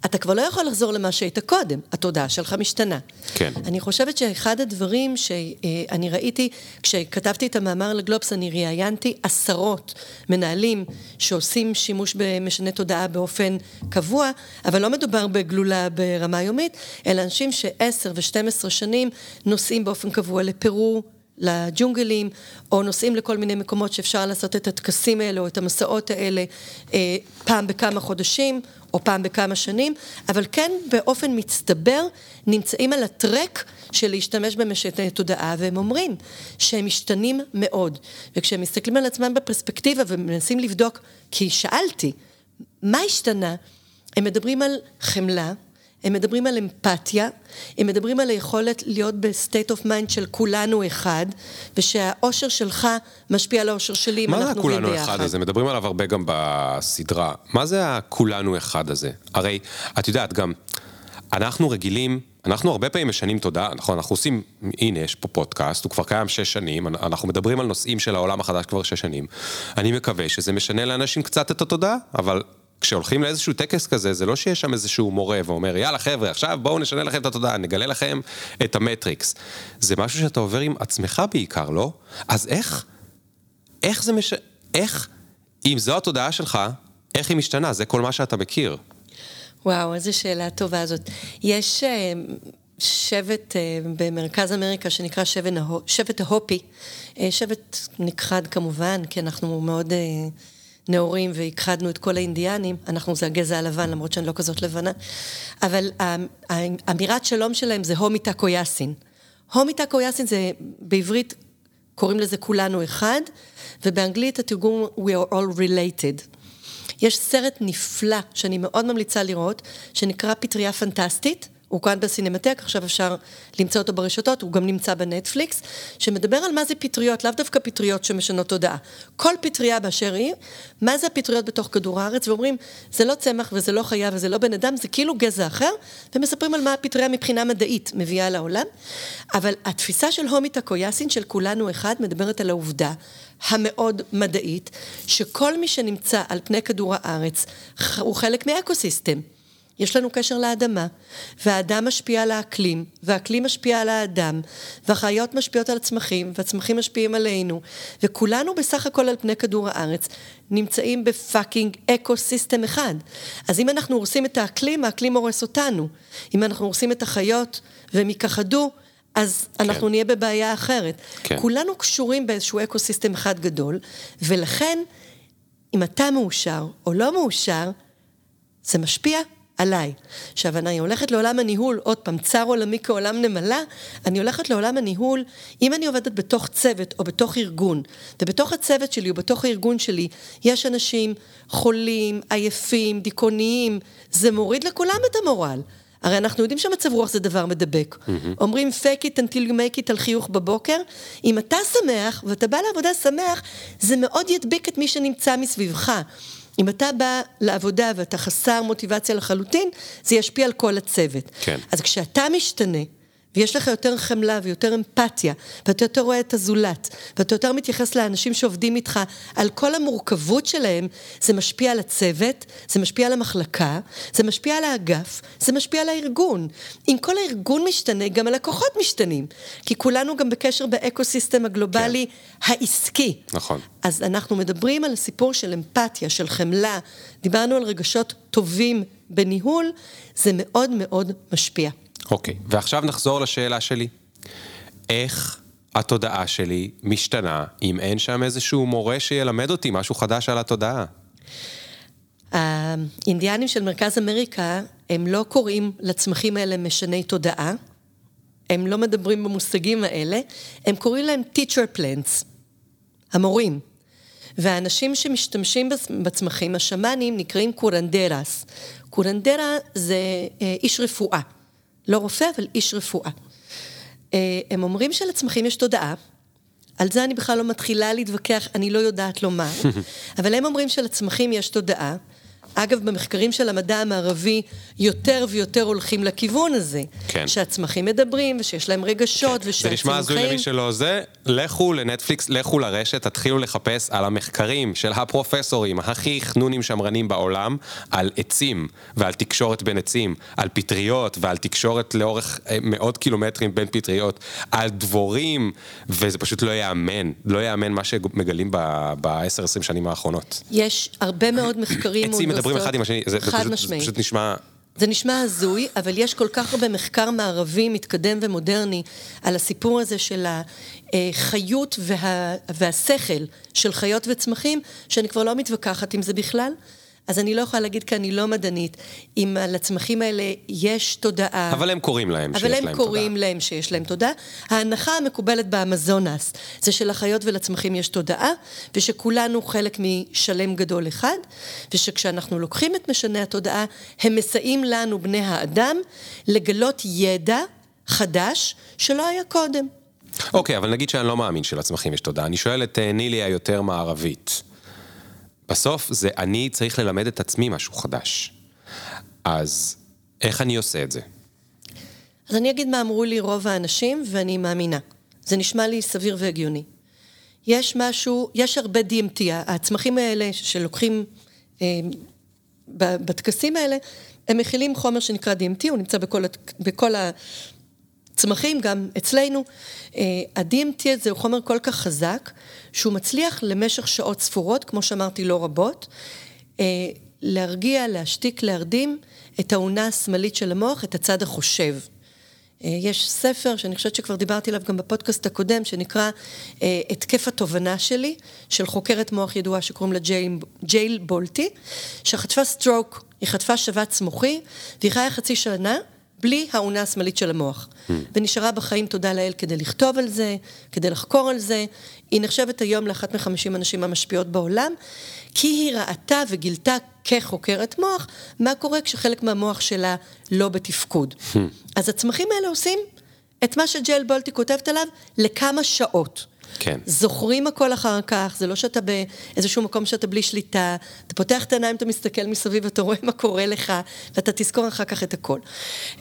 אתה כבר לא יכול לחזור למה שהיית קודם, התודעה שלך משתנה. כן. אני חושבת שאחד הדברים שאני ראיתי, כשכתבתי את המאמר לגלובס, אני ראיינתי עשרות מנהלים שעושים שימוש במשנה תודעה באופן קבוע, אבל לא מדובר בגלולה ברמה יומית, אלא אנשים שעשר ושתים עשרה שנים נוסעים באופן קבוע לפרו, לג'ונגלים, או נוסעים לכל מיני מקומות שאפשר לעשות את הטקסים האלה או את המסעות האלה אה, פעם בכמה חודשים או פעם בכמה שנים, אבל כן באופן מצטבר נמצאים על הטרק של להשתמש במשנה תודעה, והם אומרים שהם משתנים מאוד. וכשהם מסתכלים על עצמם בפרספקטיבה ומנסים לבדוק, כי שאלתי, מה השתנה? הם מדברים על חמלה, הם מדברים על אמפתיה, הם מדברים על היכולת להיות ב state of mind של כולנו אחד, ושהאושר שלך משפיע על האושר שלי אם מה זה אנחנו עובדים הכולנו ביחד. אחד הזה? מדברים עליו הרבה גם בסדרה. מה זה הכולנו אחד הזה? הרי, את יודעת, גם, אנחנו רגילים, אנחנו הרבה פעמים משנים תודעה, נכון? אנחנו עושים, הנה, יש פה פודקאסט, הוא כבר קיים שש שנים, אנחנו מדברים על נושאים של העולם החדש כבר שש שנים. אני מקווה שזה משנה לאנשים קצת את התודעה, אבל... כשהולכים לאיזשהו טקס כזה, זה לא שיש שם איזשהו מורה ואומר, יאללה חבר'ה, עכשיו בואו נשנה לכם את התודעה, נגלה לכם את המטריקס. זה משהו שאתה עובר עם עצמך בעיקר, לא? אז איך, איך זה מש... איך, אם זו התודעה שלך, איך היא משתנה? זה כל מה שאתה מכיר. וואו, איזו שאלה טובה זאת. יש אה, שבט אה, במרכז אמריקה שנקרא שבט, שבט ההופי. אה, שבט נכחד כמובן, כי אנחנו מאוד נאורים והכחדנו את כל האינדיאנים. אנחנו זה הגזע הלבן, למרות שאני לא כזאת לבנה. אבל האמירת שלום שלהם זה הומיטה קויאסין. הומיטה קויאסין זה בעברית קוראים לזה כולנו אחד, ובאנגלית התרגום We are all related. יש סרט נפלא שאני מאוד ממליצה לראות, שנקרא פטריה פנטסטית, הוא כאן בסינמטק, עכשיו אפשר למצוא אותו ברשתות, הוא גם נמצא בנטפליקס, שמדבר על מה זה פטריות, לאו דווקא פטריות שמשנות תודעה. כל פטריה באשר היא, מה זה הפטריות בתוך כדור הארץ, ואומרים, זה לא צמח וזה לא חיה וזה לא בן אדם, זה כאילו גזע אחר, ומספרים על מה הפטריה מבחינה מדעית מביאה לעולם. אבל התפיסה של הומיטה קויאסין, של כולנו אחד, מדברת על העובדה המאוד מדעית, שכל מי שנמצא על פני כדור הארץ הוא חלק מאקוסיסטם. יש לנו קשר לאדמה, והאדם משפיע על האקלים, והאקלים משפיע על האדם, והחיות משפיעות על הצמחים, והצמחים משפיעים עלינו, וכולנו בסך הכל על פני כדור הארץ נמצאים ב fucking ecosystem אחד. אז אם אנחנו הורסים את האקלים, האקלים הורס אותנו. אם אנחנו הורסים את החיות והם ייכחדו, אז אנחנו נהיה בבעיה אחרת. כן. כולנו קשורים באיזשהו ecosystem אחד גדול, ולכן, אם אתה מאושר או לא מאושר, זה משפיע עליי. עכשיו, אני הולכת לעולם הניהול, עוד פעם, צר עולמי כעולם נמלה, אני הולכת לעולם הניהול, אם אני עובדת בתוך צוות או בתוך ארגון, ובתוך הצוות שלי או בתוך הארגון שלי, יש אנשים חולים, עייפים, דיכאוניים, זה מוריד לכולם את המורל. הרי אנחנו יודעים שמצב רוח זה דבר מדבק. Mm-hmm. אומרים fake it until you make it על חיוך בבוקר. אם אתה שמח, ואתה בא לעבודה שמח, זה מאוד ידביק את מי שנמצא מסביבך. אם אתה בא לעבודה ואתה חסר מוטיבציה לחלוטין, זה ישפיע על כל הצוות. כן. אז כשאתה משתנה, ויש לך יותר חמלה ויותר אמפתיה, ואתה יותר רואה את הזולת, ואתה יותר מתייחס לאנשים שעובדים איתך על כל המורכבות שלהם, זה משפיע על הצוות, זה משפיע על המחלקה, זה משפיע על האגף, זה משפיע על הארגון. אם כל הארגון משתנה, גם הלקוחות משתנים. כי כולנו גם בקשר באקו-סיסטם הגלובלי כן. העסקי. נכון. אז אנחנו מדברים על סיפור של אמפתיה, של חמלה, דיברנו על רגשות טובים בניהול, זה מאוד מאוד משפיע. אוקיי, ועכשיו נחזור לשאלה שלי. איך התודעה שלי משתנה אם אין שם איזשהו מורה שילמד אותי משהו חדש על התודעה? האינדיאנים של מרכז אמריקה, הם לא קוראים לצמחים האלה משני תודעה, הם לא מדברים במושגים האלה, הם קוראים להם teacher plants, המורים. והאנשים שמשתמשים בצמחים, השמאנים, נקראים קורנדרס. קורנדרה זה אה, איש רפואה. לא רופא, אבל איש רפואה. אה, הם אומרים שלצמחים יש תודעה, על זה אני בכלל לא מתחילה להתווכח, אני לא יודעת לומר, אבל הם אומרים שלצמחים יש תודעה, אגב, במחקרים של המדע המערבי, יותר ויותר הולכים לכיוון הזה. כן. שהצמחים מדברים, ושיש להם רגשות, כן. ושהצמחים... זה נשמע הזוי למי שלא זה, לכו לנטפליקס, לכו לרשת, תתחילו לחפש על המחקרים של הפרופסורים הכי חנונים שמרנים בעולם, על עצים, ועל תקשורת בין עצים, על פטריות, ועל תקשורת לאורך אה, מאות קילומטרים בין פטריות, על דבורים, וזה פשוט לא ייאמן, לא ייאמן מה שמגלים ב-10-20 שנים האחרונות. יש הרבה מאוד מחקרים... מדברים אחד עם השני, זה פשוט, פשוט נשמע... זה נשמע הזוי, אבל יש כל כך הרבה מחקר מערבי מתקדם ומודרני על הסיפור הזה של החיות וה, והשכל של חיות וצמחים, שאני כבר לא מתווכחת עם זה בכלל. אז אני לא יכולה להגיד כי אני לא מדענית, אם לצמחים האלה יש תודעה. אבל הם קוראים להם שיש להם תודעה. אבל הם קוראים להם שיש להם תודעה. ההנחה המקובלת באמזונס זה שלחיות ולצמחים יש תודעה, ושכולנו חלק משלם גדול אחד, ושכשאנחנו לוקחים את משני התודעה, הם מסייעים לנו, בני האדם, לגלות ידע חדש שלא היה קודם. אוקיי, אבל נגיד שאני לא מאמין שלצמחים יש תודעה. אני שואל את אה, נילי היותר מערבית. בסוף זה אני צריך ללמד את עצמי משהו חדש. אז איך אני עושה את זה? אז אני אגיד מה אמרו לי רוב האנשים, ואני מאמינה. זה נשמע לי סביר והגיוני. יש משהו, יש הרבה DMT, הצמחים האלה שלוקחים אה, בטקסים האלה, הם מכילים חומר שנקרא DMT, הוא נמצא בכל, בכל צמחים, גם אצלנו. אה, ה-DMT הזה הוא חומר כל כך חזק, שהוא מצליח למשך שעות ספורות, כמו שאמרתי, לא רבות, אה, להרגיע, להשתיק, להרדים את האונה השמאלית של המוח, את הצד החושב. אה, יש ספר שאני חושבת שכבר דיברתי עליו גם בפודקאסט הקודם, שנקרא התקף התובנה שלי, של חוקרת מוח ידועה שקוראים לה ג'יל, ג'יל בולטי, שחטפה stroke, היא חטפה שבץ מוחי, והיא חיה חצי שנה, בלי האונה השמאלית של המוח. ממ. ונשארה בחיים, תודה לאל, כדי לכתוב על זה, כדי לחקור על זה. היא נחשבת היום לאחת מחמישים הנשים המשפיעות בעולם, כי היא ראתה וגילתה כחוקרת מוח, מה קורה כשחלק מהמוח שלה לא בתפקוד. Mm. אז הצמחים האלה עושים את מה שג'ל בולטי כותבת עליו לכמה שעות. כן. זוכרים הכל אחר כך, זה לא שאתה באיזשהו מקום שאתה בלי שליטה, אתה פותח את העיניים, אתה מסתכל מסביב, אתה רואה מה קורה לך, ואתה תזכור אחר כך את הכל.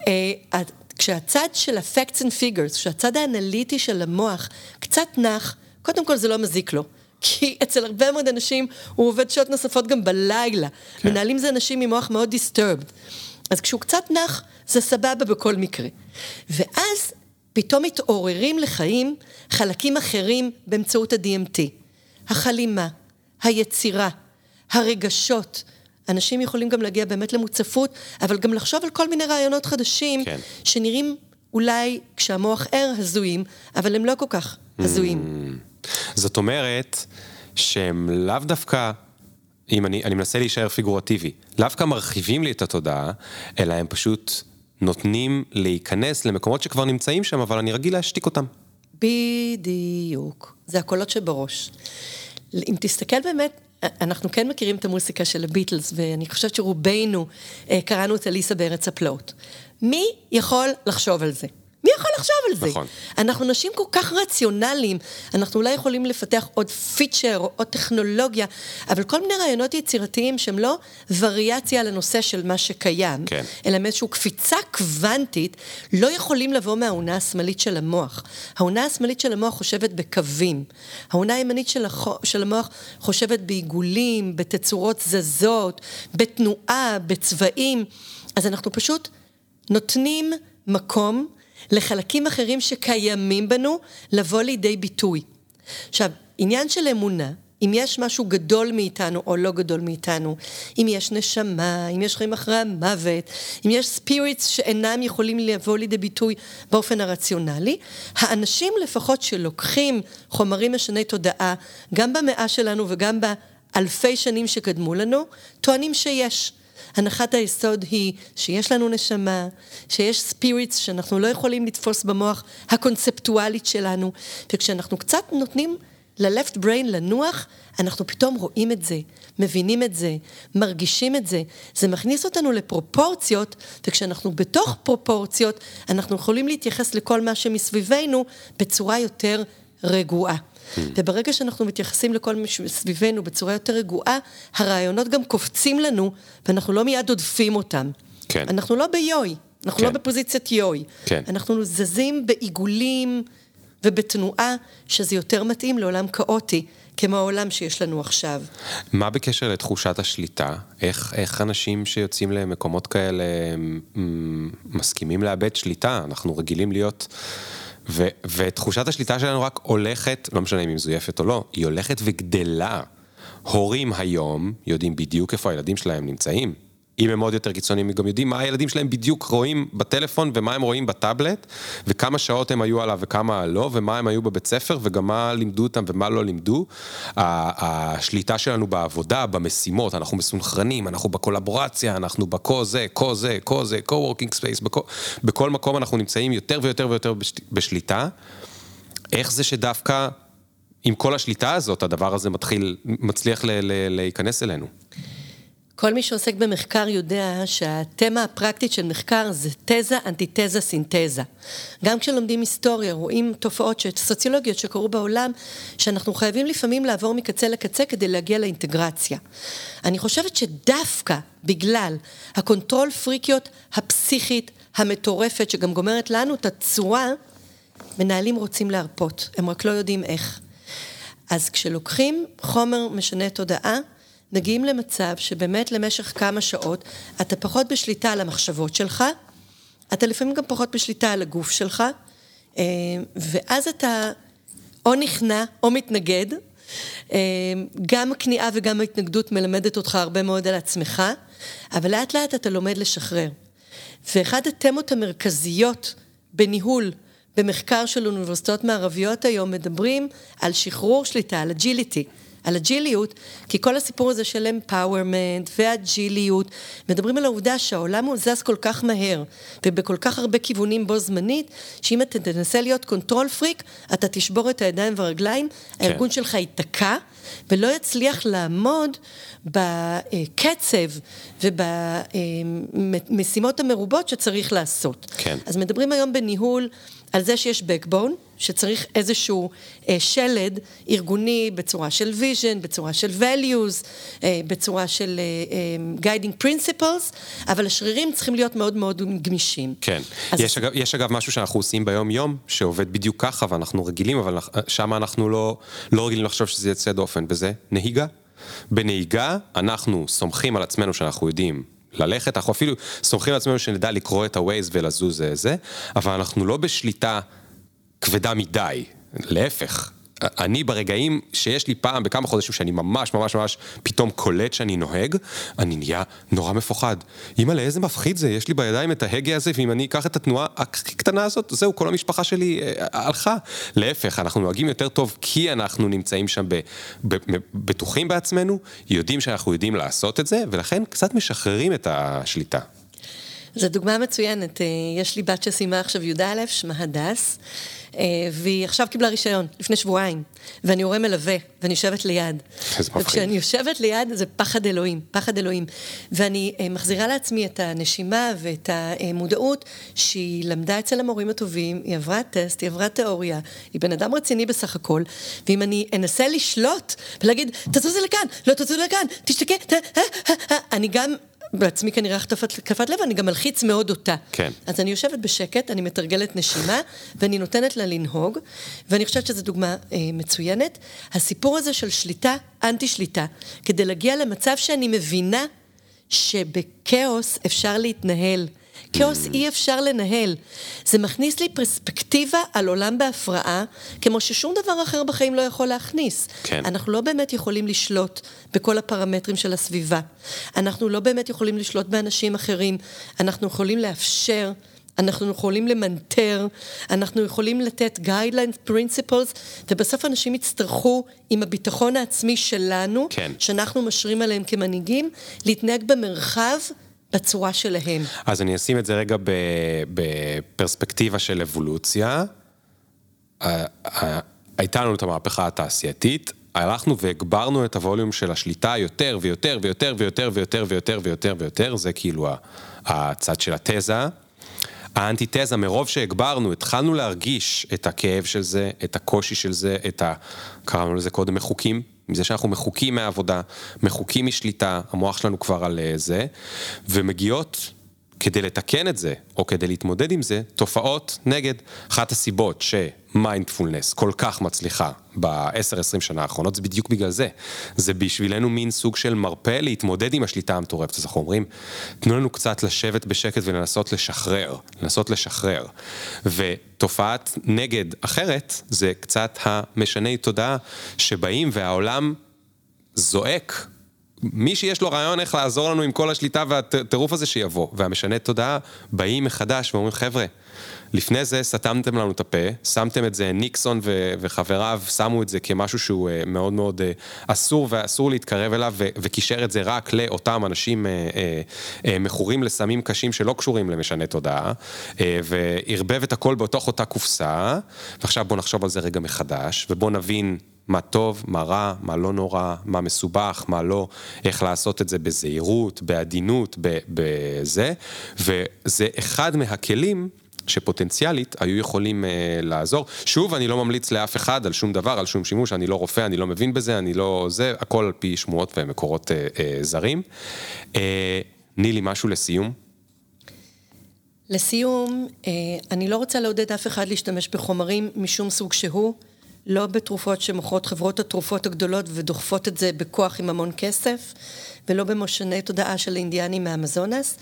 אה, כשהצד של ה-facts and figures, כשהצד האנליטי של המוח קצת נח, קודם כל זה לא מזיק לו. כי אצל הרבה מאוד אנשים הוא עובד שעות נוספות גם בלילה. כן. מנהלים זה אנשים ממוח מאוד disturbed. אז כשהוא קצת נח, זה סבבה בכל מקרה. ואז פתאום מתעוררים לחיים חלקים אחרים באמצעות ה-DMT. החלימה, היצירה, הרגשות. אנשים יכולים גם להגיע באמת למוצפות, אבל גם לחשוב על כל מיני רעיונות חדשים, כן. שנראים אולי כשהמוח ער הזויים, אבל הם לא כל כך הזויים. Mm. זאת אומרת שהם לאו דווקא, אם אני, אני מנסה להישאר פיגורטיבי, לאו דווקא מרחיבים לי את התודעה, אלא הם פשוט נותנים להיכנס למקומות שכבר נמצאים שם, אבל אני רגיל להשתיק אותם. בדיוק. זה הקולות שבראש. אם תסתכל באמת, אנחנו כן מכירים את המוסיקה של הביטלס, ואני חושבת שרובנו אה, קראנו את אליסה בארץ הפלאות. מי יכול לחשוב על זה? יכול לחשוב על זה. נכון. אנחנו נשים כל כך רציונליים, אנחנו אולי יכולים לפתח עוד פיצ'ר או עוד טכנולוגיה, אבל כל מיני רעיונות יצירתיים שהם לא וריאציה על הנושא של מה שקיים, כן. אלא מאיזושהי קפיצה קוונטית, לא יכולים לבוא מהאונה השמאלית של המוח. האונה השמאלית של המוח חושבת בקווים. האונה הימנית של, החו... של המוח חושבת בעיגולים, בתצורות זזות, בתנועה, בצבעים. אז אנחנו פשוט נותנים מקום לחלקים אחרים שקיימים בנו לבוא לידי ביטוי. עכשיו, עניין של אמונה, אם יש משהו גדול מאיתנו או לא גדול מאיתנו, אם יש נשמה, אם יש חיים אחרי המוות, אם יש ספיריטס שאינם יכולים לבוא לידי ביטוי באופן הרציונלי, האנשים לפחות שלוקחים חומרים משני תודעה, גם במאה שלנו וגם באלפי שנים שקדמו לנו, טוענים שיש. הנחת היסוד היא שיש לנו נשמה, שיש ספיריטס שאנחנו לא יכולים לתפוס במוח הקונספטואלית שלנו, וכשאנחנו קצת נותנים ל-left brain לנוח, אנחנו פתאום רואים את זה, מבינים את זה, מרגישים את זה. זה מכניס אותנו לפרופורציות, וכשאנחנו בתוך פרופורציות, אנחנו יכולים להתייחס לכל מה שמסביבנו בצורה יותר רגועה. וברגע שאנחנו מתייחסים לכל מי שסביבנו בצורה יותר רגועה, הרעיונות גם קופצים לנו, ואנחנו לא מיד עודפים אותם. כן. אנחנו לא ביואי, אנחנו כן. לא בפוזיציית יואי. כן. אנחנו זזים בעיגולים ובתנועה, שזה יותר מתאים לעולם כאוטי, כמו העולם שיש לנו עכשיו. מה בקשר לתחושת השליטה? איך, איך אנשים שיוצאים למקומות כאלה מסכימים לאבד שליטה? אנחנו רגילים להיות... ו, ותחושת השליטה שלנו רק הולכת, לא משנה אם היא מזויפת או לא, היא הולכת וגדלה. הורים היום יודעים בדיוק איפה הילדים שלהם נמצאים. אם הם עוד יותר קיצוניים, הם גם יודעים מה הילדים שלהם בדיוק רואים בטלפון ומה הם רואים בטאבלט, וכמה שעות הם היו עליו וכמה לא, ומה הם היו בבית ספר, וגם מה לימדו אותם ומה לא לימדו. השליטה שלנו בעבודה, במשימות, אנחנו מסונכרנים, אנחנו בקולבורציה, אנחנו בקו זה, קו זה, קו זה, co-working space, בכל, בכל מקום אנחנו נמצאים יותר ויותר ויותר בשליטה. איך זה שדווקא עם כל השליטה הזאת, הדבר הזה מתחיל, מצליח להיכנס אלינו? כל מי שעוסק במחקר יודע שהתמה הפרקטית של מחקר זה תזה, אנטיתזה, סינתזה. גם כשלומדים היסטוריה, רואים תופעות סוציולוגיות שקרו בעולם, שאנחנו חייבים לפעמים לעבור מקצה לקצה כדי להגיע לאינטגרציה. אני חושבת שדווקא בגלל ה control freak יות הפסיכית, המטורפת, שגם גומרת לנו את הצורה, מנהלים רוצים להרפות, הם רק לא יודעים איך. אז כשלוקחים חומר משנה תודעה, מגיעים למצב שבאמת למשך כמה שעות אתה פחות בשליטה על המחשבות שלך, אתה לפעמים גם פחות בשליטה על הגוף שלך, אה, ואז אתה או נכנע או מתנגד. אה, גם הכניעה וגם ההתנגדות מלמדת אותך הרבה מאוד על עצמך, אבל לאט לאט אתה לומד לשחרר. ואחד התמות המרכזיות בניהול, במחקר של אוניברסיטאות מערביות היום, מדברים על שחרור שליטה, על agility. על אג'יליות, כי כל הסיפור הזה של empowerment ואג'יליות, מדברים על העובדה שהעולם הוא זז כל כך מהר, ובכל כך הרבה כיוונים בו זמנית, שאם אתה תנסה להיות control freak, אתה תשבור את הידיים והרגליים, כן. הארגון שלך ייתקע, ולא יצליח לעמוד בקצב ובמשימות המרובות שצריך לעשות. כן. אז מדברים היום בניהול על זה שיש backbone, שצריך איזשהו אה, שלד ארגוני בצורה של vision, בצורה של values, אה, בצורה של אה, אה, guiding principles, אבל השרירים צריכים להיות מאוד מאוד גמישים. כן. אז- יש, אגב, יש אגב משהו שאנחנו עושים ביום-יום, שעובד בדיוק ככה, ואנחנו רגילים, אבל שם אנחנו לא, לא רגילים לחשוב שזה יוצא דופן, וזה נהיגה. בנהיגה אנחנו סומכים על עצמנו שאנחנו יודעים ללכת, אנחנו אפילו סומכים על עצמנו שנדע לקרוא את ה-Waze ולזוז זה זה, אבל אנחנו לא בשליטה כבדה מדי, להפך. אני ברגעים שיש לי פעם בכמה חודשים שאני ממש ממש ממש פתאום קולט שאני נוהג, אני נהיה נורא מפוחד. אימא'לה, איזה מפחיד זה, יש לי בידיים את ההגה הזה, ואם אני אקח את התנועה הכי קטנה הזאת, זהו, כל המשפחה שלי אה, הלכה. להפך, אנחנו נוהגים יותר טוב כי אנחנו נמצאים שם ב, ב, ב, בטוחים בעצמנו, יודעים שאנחנו יודעים לעשות את זה, ולכן קצת משחררים את השליטה. זו דוגמה מצוינת. אה, יש לי בת שסיימה עכשיו י"א, שמה הדס, אה, והיא עכשיו קיבלה רישיון, לפני שבועיים, ואני הורה מלווה, ואני יושבת ליד. וכשאני יושבת ליד זה פחד אלוהים, פחד אלוהים. ואני אה, מחזירה לעצמי את הנשימה ואת המודעות שהיא למדה אצל המורים הטובים, היא עברה טסט, היא עברה תיאוריה, היא בן אדם רציני בסך הכל, ואם אני אנסה לשלוט ולהגיד, תזוזי לכאן, לא תזוזי לכאן, תשתקי, אני גם... בעצמי כנראה התקפת לב, אני גם מלחיץ מאוד אותה. כן. אז אני יושבת בשקט, אני מתרגלת נשימה, ואני נותנת לה לנהוג, ואני חושבת שזו דוגמה אה, מצוינת. הסיפור הזה של שליטה, אנטי שליטה, כדי להגיע למצב שאני מבינה שבכאוס אפשר להתנהל. כאוס אי אפשר לנהל. זה מכניס לי פרספקטיבה על עולם בהפרעה, כמו ששום דבר אחר בחיים לא יכול להכניס. כן. אנחנו לא באמת יכולים לשלוט בכל הפרמטרים של הסביבה. אנחנו לא באמת יכולים לשלוט באנשים אחרים. אנחנו יכולים לאפשר... אנחנו יכולים למנטר, אנחנו יכולים לתת guidelines, principles, ובסוף אנשים יצטרכו, עם הביטחון העצמי שלנו, כן. שאנחנו משרים עליהם כמנהיגים, להתנהג במרחב בצורה שלהם. אז אני אשים את זה רגע בפרספקטיבה של אבולוציה. הייתה לנו את המהפכה התעשייתית, הלכנו והגברנו את הווליום של השליטה יותר ויותר ויותר ויותר ויותר ויותר ויותר ויותר, זה כאילו הצד של התזה. האנטיתזה, מרוב שהגברנו, התחלנו להרגיש את הכאב של זה, את הקושי של זה, את ה... קראנו לזה קודם מחוקים, מזה שאנחנו מחוקים מהעבודה, מחוקים משליטה, המוח שלנו כבר על אה, זה, ומגיעות כדי לתקן את זה, או כדי להתמודד עם זה, תופעות נגד. אחת הסיבות שמיינדפולנס כל כך מצליחה ב-10-20 שנה האחרונות, זה בדיוק בגלל זה. זה בשבילנו מין סוג של מרפא להתמודד עם השליטה המטורפת. אז אנחנו אומרים, תנו לנו קצת לשבת בשקט ולנסות לשחרר, לנסות לשחרר. ותופעת נגד אחרת, זה קצת המשני תודעה שבאים והעולם זועק מי שיש לו רעיון איך לעזור לנו עם כל השליטה והטירוף הזה שיבוא, והמשנה תודעה, באים מחדש ואומרים, חבר'ה, לפני זה סתמתם לנו את הפה, שמתם את זה, ניקסון ו- וחבריו שמו את זה כמשהו שהוא uh, מאוד מאוד uh, אסור ואסור להתקרב אליו, ו- וקישר את זה רק לאותם אנשים uh, uh, uh, מכורים לסמים קשים שלא קשורים למשנה תודעה, uh, וערבב את הכל בתוך אותה קופסה, ועכשיו בואו נחשוב על זה רגע מחדש, ובואו נבין מה טוב, מה רע, מה לא נורא, מה מסובך, מה לא, איך לעשות את זה בזהירות, בעדינות, בזה, וזה אחד מהכלים שפוטנציאלית היו יכולים uh, לעזור. שוב, אני לא ממליץ לאף אחד על שום דבר, על שום שימוש, אני לא רופא, אני לא מבין בזה, אני לא זה, הכל על פי שמועות ומקורות uh, uh, זרים. Uh, נילי, משהו לסיום? לסיום, uh, אני לא רוצה לעודד אף אחד להשתמש בחומרים משום סוג שהוא. לא בתרופות שמוכרות חברות התרופות הגדולות ודוחפות את זה בכוח עם המון כסף, ולא במושני תודעה של אינדיאנים מאמזונס.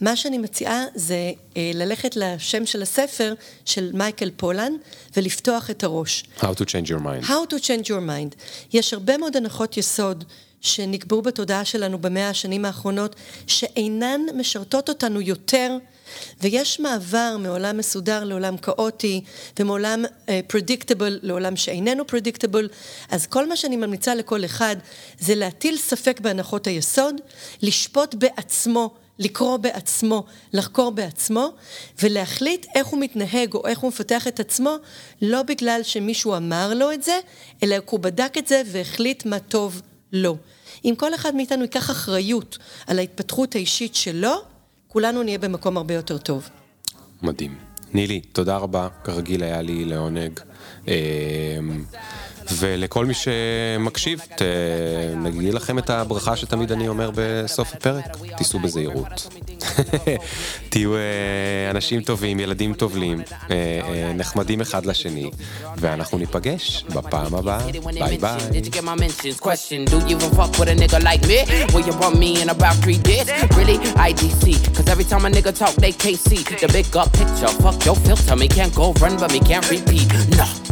מה שאני מציעה זה אה, ללכת לשם של הספר של מייקל פולן ולפתוח את הראש. How to change your mind. How to change your mind. יש הרבה מאוד הנחות יסוד שנקבעו בתודעה שלנו במאה השנים האחרונות, שאינן משרתות אותנו יותר ויש מעבר מעולם מסודר לעולם כאוטי, ומעולם פרדיקטבל uh, לעולם שאיננו פרדיקטבל, אז כל מה שאני ממליצה לכל אחד זה להטיל ספק בהנחות היסוד, לשפוט בעצמו לקרוא בעצמו, לחקור בעצמו, ולהחליט איך הוא מתנהג או איך הוא מפתח את עצמו, לא בגלל שמישהו אמר לו את זה, אלא הוא בדק את זה והחליט מה טוב לו. אם כל אחד מאיתנו ייקח אחריות על ההתפתחות האישית שלו, כולנו נהיה במקום הרבה יותר טוב. מדהים. נילי, תודה רבה, כרגיל היה לי לעונג. ולכל מי שמקשיב, נגיד לכם את הברכה שתמיד אני אומר בסוף הפרק, תיסעו בזהירות. תהיו אה, אנשים טובים, ילדים טובים, אה, אה, נחמדים אחד לשני, ואנחנו ניפגש בפעם הבאה. ביי ביי. Fuck your filter, me can't go run, but me can't repeat. Nah.